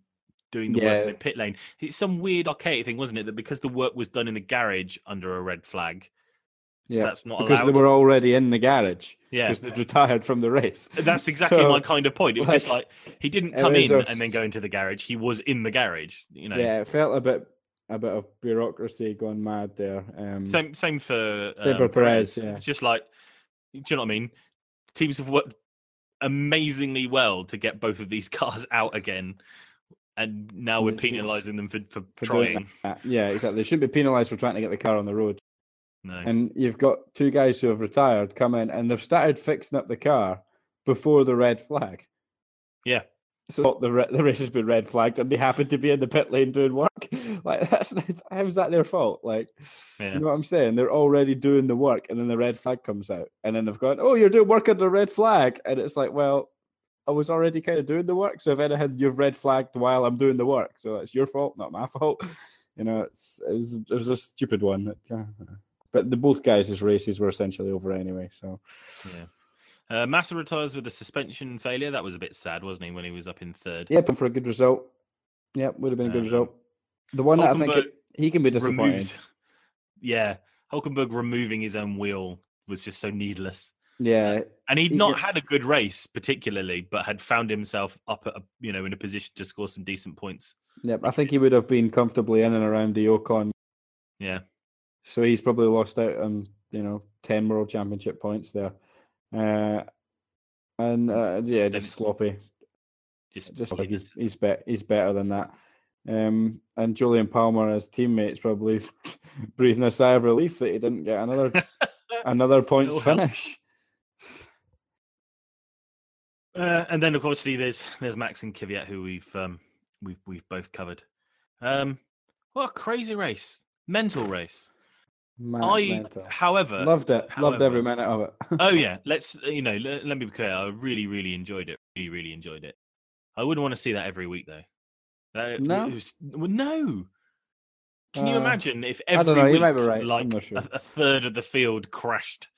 doing the work in the pit lane. It's some weird archaic thing, wasn't it? That because the work was done in the garage under a red flag, yeah, that's not because allowed. they were already in the garage yeah, because they'd retired from the race. that's exactly So, my kind of point. It was just like, like he didn't come in a- and then go into the garage. He was in the garage. You know. Yeah, it felt a bit a bit of bureaucracy going mad there. Um, Same same for Same for um, Perez, yeah. Just like, do you know what I mean? Teams have worked amazingly well to get both of these cars out again, and now we're And it's- it's- penalising them for, for, for trying. Yeah, exactly. They shouldn't be penalised for trying to get the car on the road. No. And you've got two guys who have retired come in and they've started fixing up the car before the red flag. Yeah. So the the race has been red flagged and they happen to be in the pit lane doing work. Like that's how's that their fault? Like Yeah. you know what I'm saying? They're already doing the work and then the red flag comes out and then they've gone, oh, you're doing work under red flag, and it's like, well. I was already kind of doing the work, so if anything, you've red flagged while I'm doing the work, so it's your fault, not my fault. You know, it's it was, it was a stupid one. But the both guys' races were essentially over anyway. So Yeah. Uh, Massa retires with a suspension failure. That was a bit sad, wasn't he, when he was up in third? yeah, but for a good result. Yeah, would have been a good Um, result. The one that I think it, he can be disappointing. Removed. Yeah. Hulkenberg removing his own wheel was just so needless. Yeah, And he'd He not had a good race particularly, but had found himself up at a, you know in a position to score some decent points. yeah. I think he would have been comfortably in and around the Ocon. Yeah. So he's probably lost out on you know ten world championship points there. Uh, and uh, yeah, just sloppy. Just, just like he's he's, be- he's better than that. Um, and Jolyon Palmer, as teammates, probably breathing a sigh of relief that he didn't get another another points It'll finish. Uh, and then, of course, there's there's Max and Kvyat, who we've um, we've we've both covered. Um, what a crazy race, mental race. Mad I, mental. however, loved it. Loved every minute of it. oh yeah, let's you know let, let me be clear. I really really enjoyed it. Really really enjoyed it. I wouldn't want to see that every week though. That, No? was- well, no. Can you Uh, imagine if every know, week, right, like sure. a, a third of the field crashed?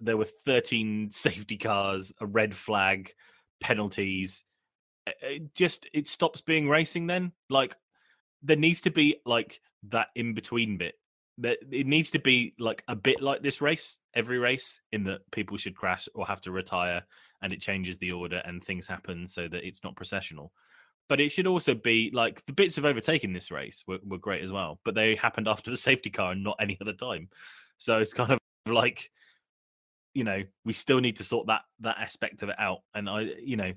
There were 13 safety cars, a red flag, penalties. It just it stops being racing. Then, like, there needs to be like that in between bit. That it needs to be like a bit like this race, every race, in that people should crash or have to retire, and it changes the order and things happen so that it's not processional. But it should also be like the bits of overtaking this race were, were great as well but they happened after the safety car and not any other time. So it's kind of like you know we still need to sort that that aspect of it out. And i you know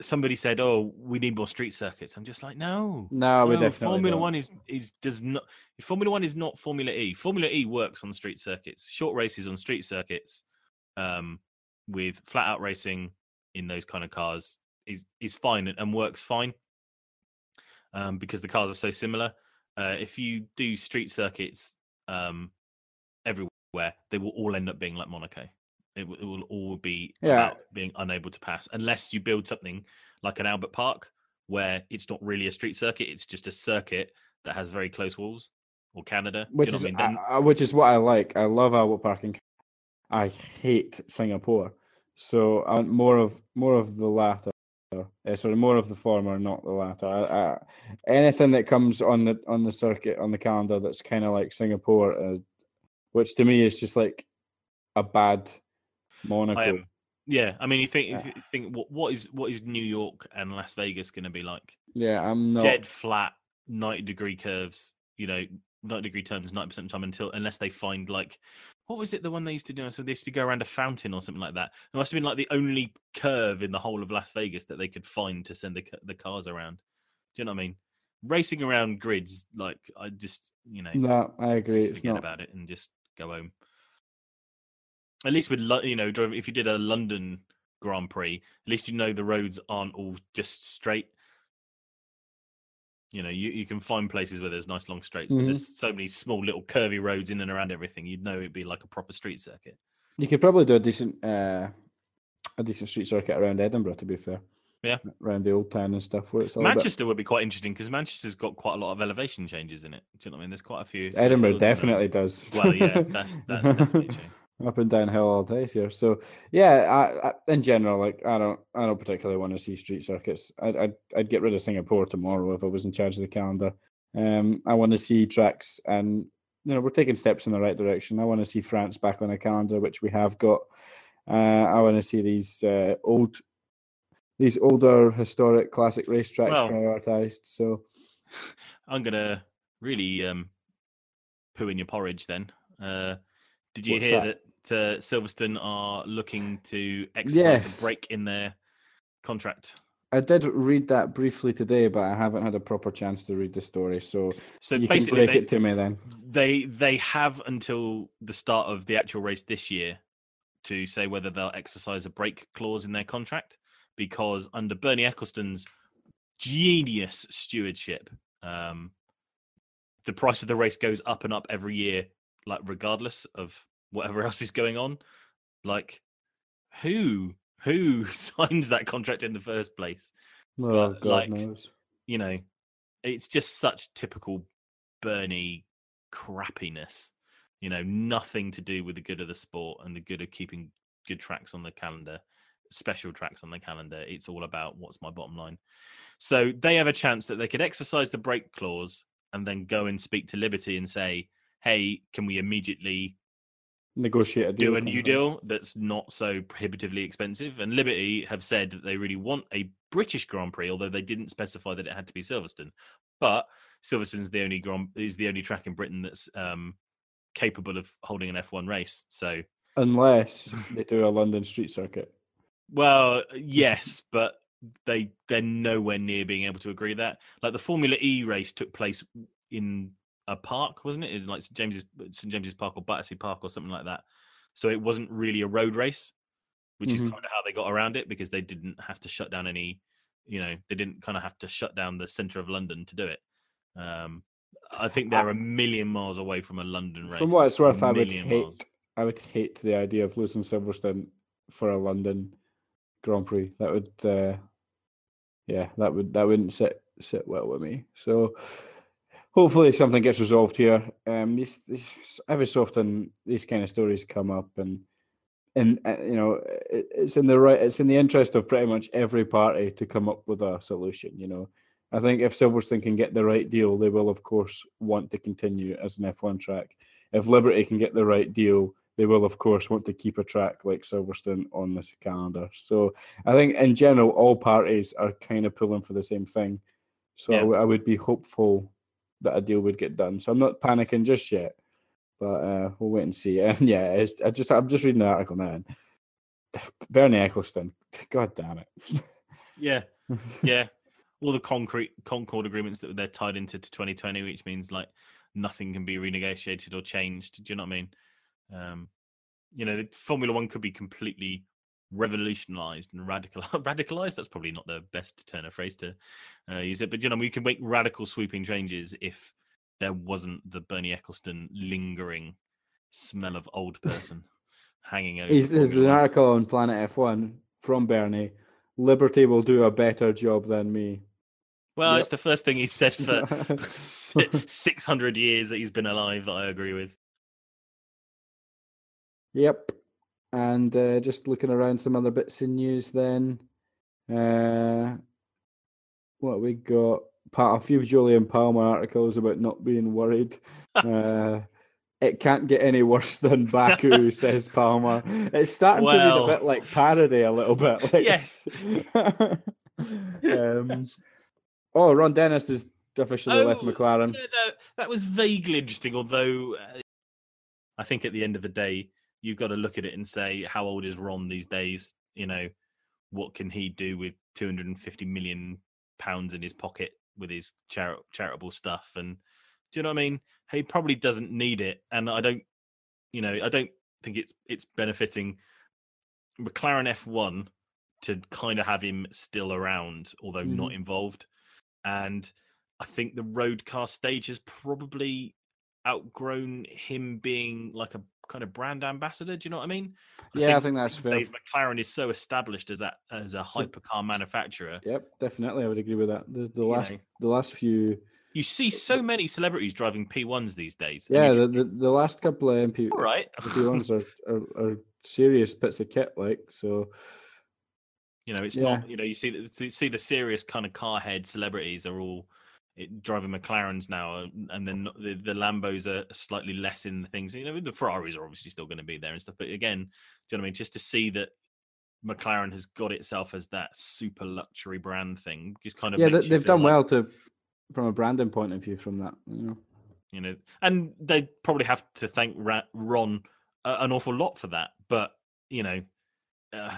somebody said oh we need more street circuits. I'm just like no No, we no, definitely formula don't. one is is does not formula one is not formula e. Formula e works on street circuits. Short races on street circuits um with flat out racing in those kind of cars is is fine and, and works fine um because the cars are so similar. Uh if you do street circuits um everywhere they will all end up being like monaco it, will- it will all be Yeah. about being unable to pass unless you build something like an albert park where it's not really a street circuit it's just a circuit that has very close walls or canada Which is you know what i mean uh, uh, which is what I like. I love Albert Park and I hate Singapore. So want more of more of the latter. Uh, sorry, more of the former, not the latter. I, I, anything that comes on the on the circuit on the calendar that's kind of like Singapore, uh, which to me is just like a bad Monaco. Yeah, I mean, you think Yeah. you think what what is what is New York and Las Vegas going to be like? Yeah, I'm not. Dead flat, ninety degree curves. You know, ninety degree turns ninety percent of the time until unless they find like what was it the one they used to do? So they used to go around a fountain or something like that. It must have been like the only curve in the whole of Las Vegas that they could find to send the the cars around. Do you know what I mean? Racing around grids, like I just you know, No, I agree. Forget not. about it and just go home. At least with you know, if you did a London Grand Prix, at least you know the roads aren't all just straight. You know, you, you can find places where there's nice long straights, but Mhm. there's so many small little curvy roads in and around everything. You'd know it'd be like a proper street circuit. You could probably do a decent, uh, a decent street circuit around Edinburgh. To be fair, Yeah. around the old town and stuff. Where it's little bit- Manchester would be quite interesting because Manchester's got quite a lot of elevation changes in it. Do you know what I mean? There's quite a few. Edinburgh hills in there. definitely does. Well, yeah, that's that's definitely true. Up and down hill all day here. So yeah, I, I, in general, like I don't, I don't particularly want to see street circuits. I'd, I'd, I'd get rid of Singapore tomorrow if I was in charge of the calendar. Um, I want to see tracks, and you know we're taking steps in the right direction. I want to see France back on the calendar, which we have got. Uh, I want to see these uh, old, these older historic classic racetracks Well- prioritized. So I'm gonna really um, poo in your porridge. Then, uh, did you What's hear that? that, uh, Silverstone are looking to exercise Yes. the break in their contract? I did read that briefly today, but I haven't had a proper chance to read the story. So So you can basically, break they, it to me then. they they have until the start of the actual race this year to say whether they'll exercise a break clause in their contract because under Bernie Ecclestone's genius stewardship, um, the price of the race goes up and up every year, like regardless of whatever else is going on. Like, who who signs that contract in the first place? Oh, But, God like, knows. you know, it's just such typical Bernie crappiness. You know, nothing to do with the good of the sport and the good of keeping good tracks on the calendar, special tracks on the calendar. It's all about what's my bottom line. So they have a chance that they could exercise the break clause and then go and speak to Liberty and say, hey, can we immediately Negotiate a deal. do a new deal that's not so prohibitively expensive. And Liberty have said that they really want a British Grand Prix, although they didn't specify that it had to be Silverstone. But Silverstone's the only Grand is the only track in Britain that's um, capable of holding an F1 race. So, Unless they do a London street circuit. well, yes, but they they're nowhere near being able to agree that. Like the Formula E race took place in a park, wasn't it? In like St James's St James's Park or Battersea Park or something like that. So it wasn't really a road race, which Mhm. is kind of how they got around it because they didn't have to shut down any, you know, they didn't kind of have to shut down the center of London to do it. Um, I think they're a million miles away from a London race. From what it's worth, I would hate. miles. I would hate the idea of losing Silverstone for a London Grand Prix. That would, uh, yeah, that would that wouldn't sit sit well with me. So hopefully something gets resolved here. Um, these, these every so often these kind of stories come up, and and uh, you know it, it's in the right. It's in the interest of pretty much every party to come up with a solution. You know. I think if Silverstone can get the right deal, they will, of course, want to continue as an F1 track. If Liberty can get the right deal, they will, of course, want to keep a track like Silverstone on this calendar. So I think, in general, all parties are kind of pulling for the same thing. So I Yeah. w- I would be hopeful that a deal would get done. So I'm not panicking just yet, but uh, we'll wait and see. And yeah, it's, I just I'm just reading the article now. And Bernie Ecclestone, God damn it. Yeah, yeah. All the concrete Concord agreements that they're tied into to 2020, which means like nothing can be renegotiated or changed. Do you know what I mean? Um, you know, the Formula One could be completely revolutionized and radical radicalized. That's probably not the best turn of phrase to uh, use it, but you know, we can make radical sweeping changes if there wasn't the Bernie Ecclestone lingering smell of old person hanging over. There's an article on Planet F1 from Bernie. Liberty will do a better job than me. Well, Yep. it's the first thing he said for 600 years that he's been alive that I agree with. Yep. And uh, just looking around some other bits in news then. Uh, what we got? Pa- a few Jolyon Palmer articles about not being worried. uh, It can't get any worse than Baku, says Palmer. It's starting to be a bit like parody, a little bit. Like, Yes. um, oh, Ron Dennis has officially left Oh, McLaren. Yeah, no, that was vaguely interesting. Although uh, I think at the end of the day, you've got to look at it and say, how old is Ron these days? You know, what can he do with 250 million pounds in his pocket with his chari- charitable stuff? And do you know what I mean? He probably doesn't need it, and I don't, you know, I don't think it's it's benefiting McLaren F1 to kind of have him still around, although not mm-hmm. involved. And I think the road car stage has probably outgrown him being like a kind of brand ambassador. Do you know what I mean? Yeah, I think that's fair. McLaren is so established as a as a hypercar manufacturer. Yep, definitely, I would agree with that. The, the last know. the last few, You see so many celebrities driving P1s these days. yeah, the, the, the last couple of MP all right. ones are, are are serious bits of kit, like so. You know, it's Yeah. not. You know, you see the see the serious kind of car head celebrities are all it, driving McLarens now, and- then the the Lambos are slightly less in the things. You know, the Ferraris are obviously still going to be there and stuff. But again, do you know what I mean? Just to see that McLaren has got itself as that super luxury brand thing, just kind of Yeah, they, they've done like, well to, from a branding point of view, from that. You know, You know, and they probably have to thank Ron an awful lot for that. But you know. Uh,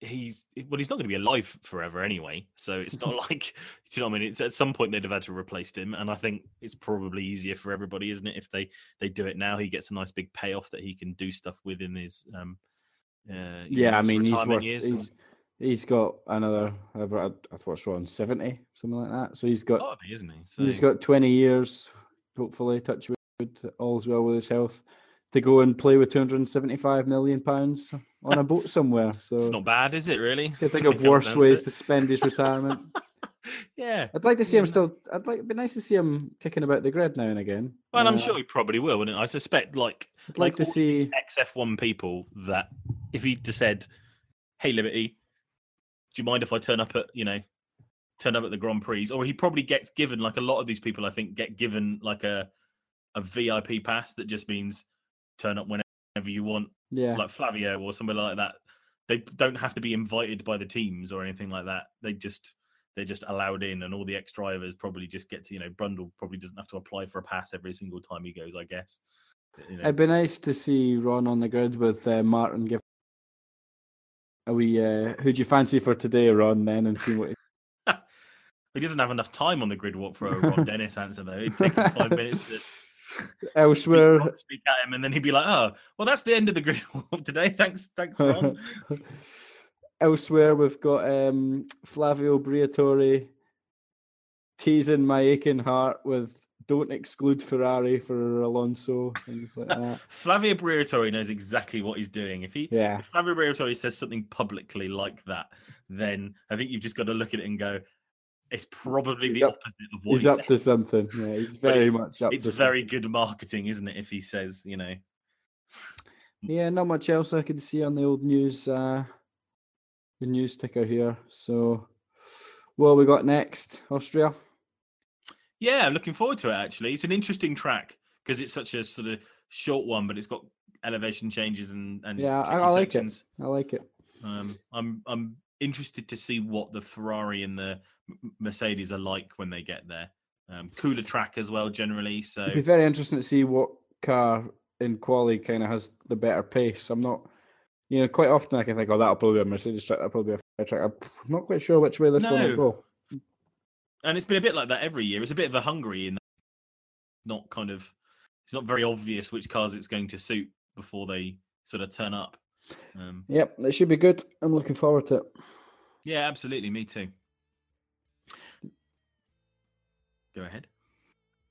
he's well he's not going to be alive forever anyway so it's not like you know what i mean it's at some point they'd have had to replace him and i think it's probably easier for everybody isn't it if they they do it now he gets a nice big payoff that he can do stuff with in his um uh yeah, know, I mean, he's worth, he's he's got another. I've I what's wrong, seventy, something like that. So he's got Gotta isn't he so he's got twenty years, hopefully, touch wood, all's well with his health, to go and play with two hundred and seventy-five million pounds on a boat somewhere. So it's not bad is it really I can think of worse ways to spend his retirement. yeah I'd like to see him still. I'd like. It'd be nice to see him kicking about the grid now and again. well i'm Uh, sure he probably will wouldn't it? i suspect like I'd like to all see. xf1 people that if he just said hey liberty do you mind if i turn up at you know turn up at the grand prix or he probably gets given like a lot of these people i think get given like a a vip pass that just means turn up whenever you want Yeah, like flavio or somebody like that they don't have to be invited by the teams or anything like that they just they're just allowed in and all the ex drivers probably just get to you know brundle probably doesn't have to apply for a pass every single time he goes i guess You know, it'd be nice to see Ron on the grid with uh, Martin. Give a wee. Uh, who do you fancy for today, Ron? Then and see what. He doesn't have enough time on the grid walk for a Ron Dennis answer though. It'd take him five minutes to Elsewhere, speak at him, and then he'd be like, "Oh, well, that's the end of the grid today. Thanks, thanks, Ron." Elsewhere, we've got um, Flavio Briatore teasing my aching heart with "Don't exclude Ferrari for Alonso" things like that. Flavio Briatore knows exactly what he's doing. If he, Yeah, if Flavio Briatore says something publicly like that, then I think you've just got to look at it and go, "It's probably He's the up- opposite of what he's he up said." to something. Yeah, he's very it's- much up to It's to very good marketing, isn't it? If he says, you know, Yeah, not much else I can see on the old news, uh, the news ticker here. So, what we got next? Austria. Yeah, I'm looking forward to it actually. It's an interesting track because it's such a sort of short one, but it's got elevation changes and and Yeah, I- I like it. I like it. Um, I'm I'm interested to see what the Ferrari and the Mercedes are like when they get there. Um, cooler track as well, generally. So It'd be very interesting to see what car in quali kind of has the better pace. I'm not, you know, quite often I can think, oh, that'll probably be a Mercedes track, that'll probably be a track. I'm not quite sure which way this one will go. and it's been a bit like that every year. It's a bit of a Hungary in that not kind of it's not very obvious which cars it's going to suit before they sort of turn up. Um, Yep, it should be good. I'm looking forward to it. yeah, absolutely. Me too. Go ahead.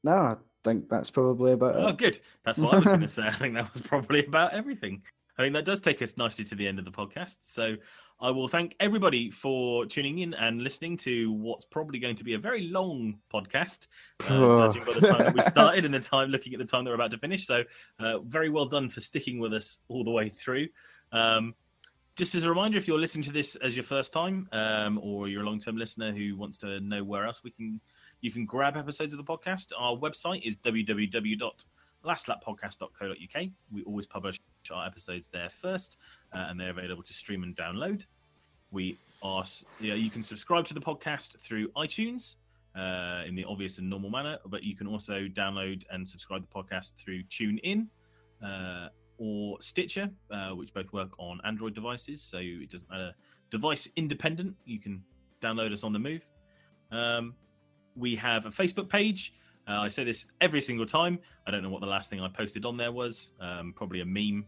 No, I think that's probably about Oh, it. good. That's what I was going to say. I think that was probably about everything. I think that does take us nicely to the end of the podcast. So I will thank everybody for tuning in and listening to what's probably going to be a very long podcast, uh, judging by the time that we started and the time looking at the time that we're about to finish. So uh, very well done for sticking with us all the way through. Um, just as a reminder, if you're listening to this as your first time, um, or you're a long-term listener who wants to know where else we can, you can grab episodes of the podcast. Our website is www lastlappodcast.co.uk. We always publish our episodes there first, uh, and they're available to stream and download. We are, yeah, you can subscribe to the podcast through iTunes uh, in the obvious and normal manner, but you can also download and subscribe the podcast through TuneIn uh, or Stitcher, uh, which both work on Android devices. So it doesn't matter, device independent. You can download us on the move. Um, we have a Facebook page. Uh, I say this every single time. I don't know what the last thing I posted on there was. Um, probably a meme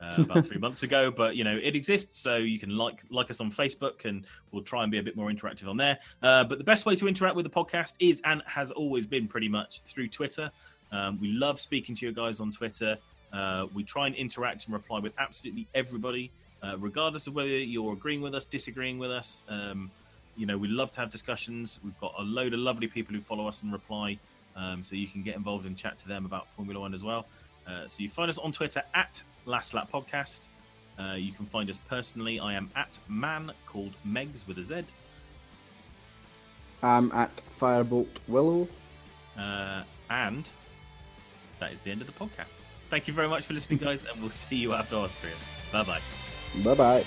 uh, about three months ago, but you know it exists, so you can like like us on Facebook, and we'll try and be a bit more interactive on there. Uh, but the best way to interact with the podcast is and has always been pretty much through Twitter. Um, we love speaking to you guys on Twitter. Uh, we try and interact and reply with absolutely everybody, uh, regardless of whether you're agreeing with us, disagreeing with us. Um, you know, we love to have discussions. We've got a load of lovely people who follow us and reply, um, so you can get involved and chat to them about Formula One as well. Uh, so you find us on Twitter at Last Lap Podcast. Uh, you can find us personally. I am at man called Megs with a Z. I'm at Firebolt Willow. Uh, and that is the end of the podcast. Thank you very much for listening, guys, and we'll see you after Austria. Bye bye. Bye bye.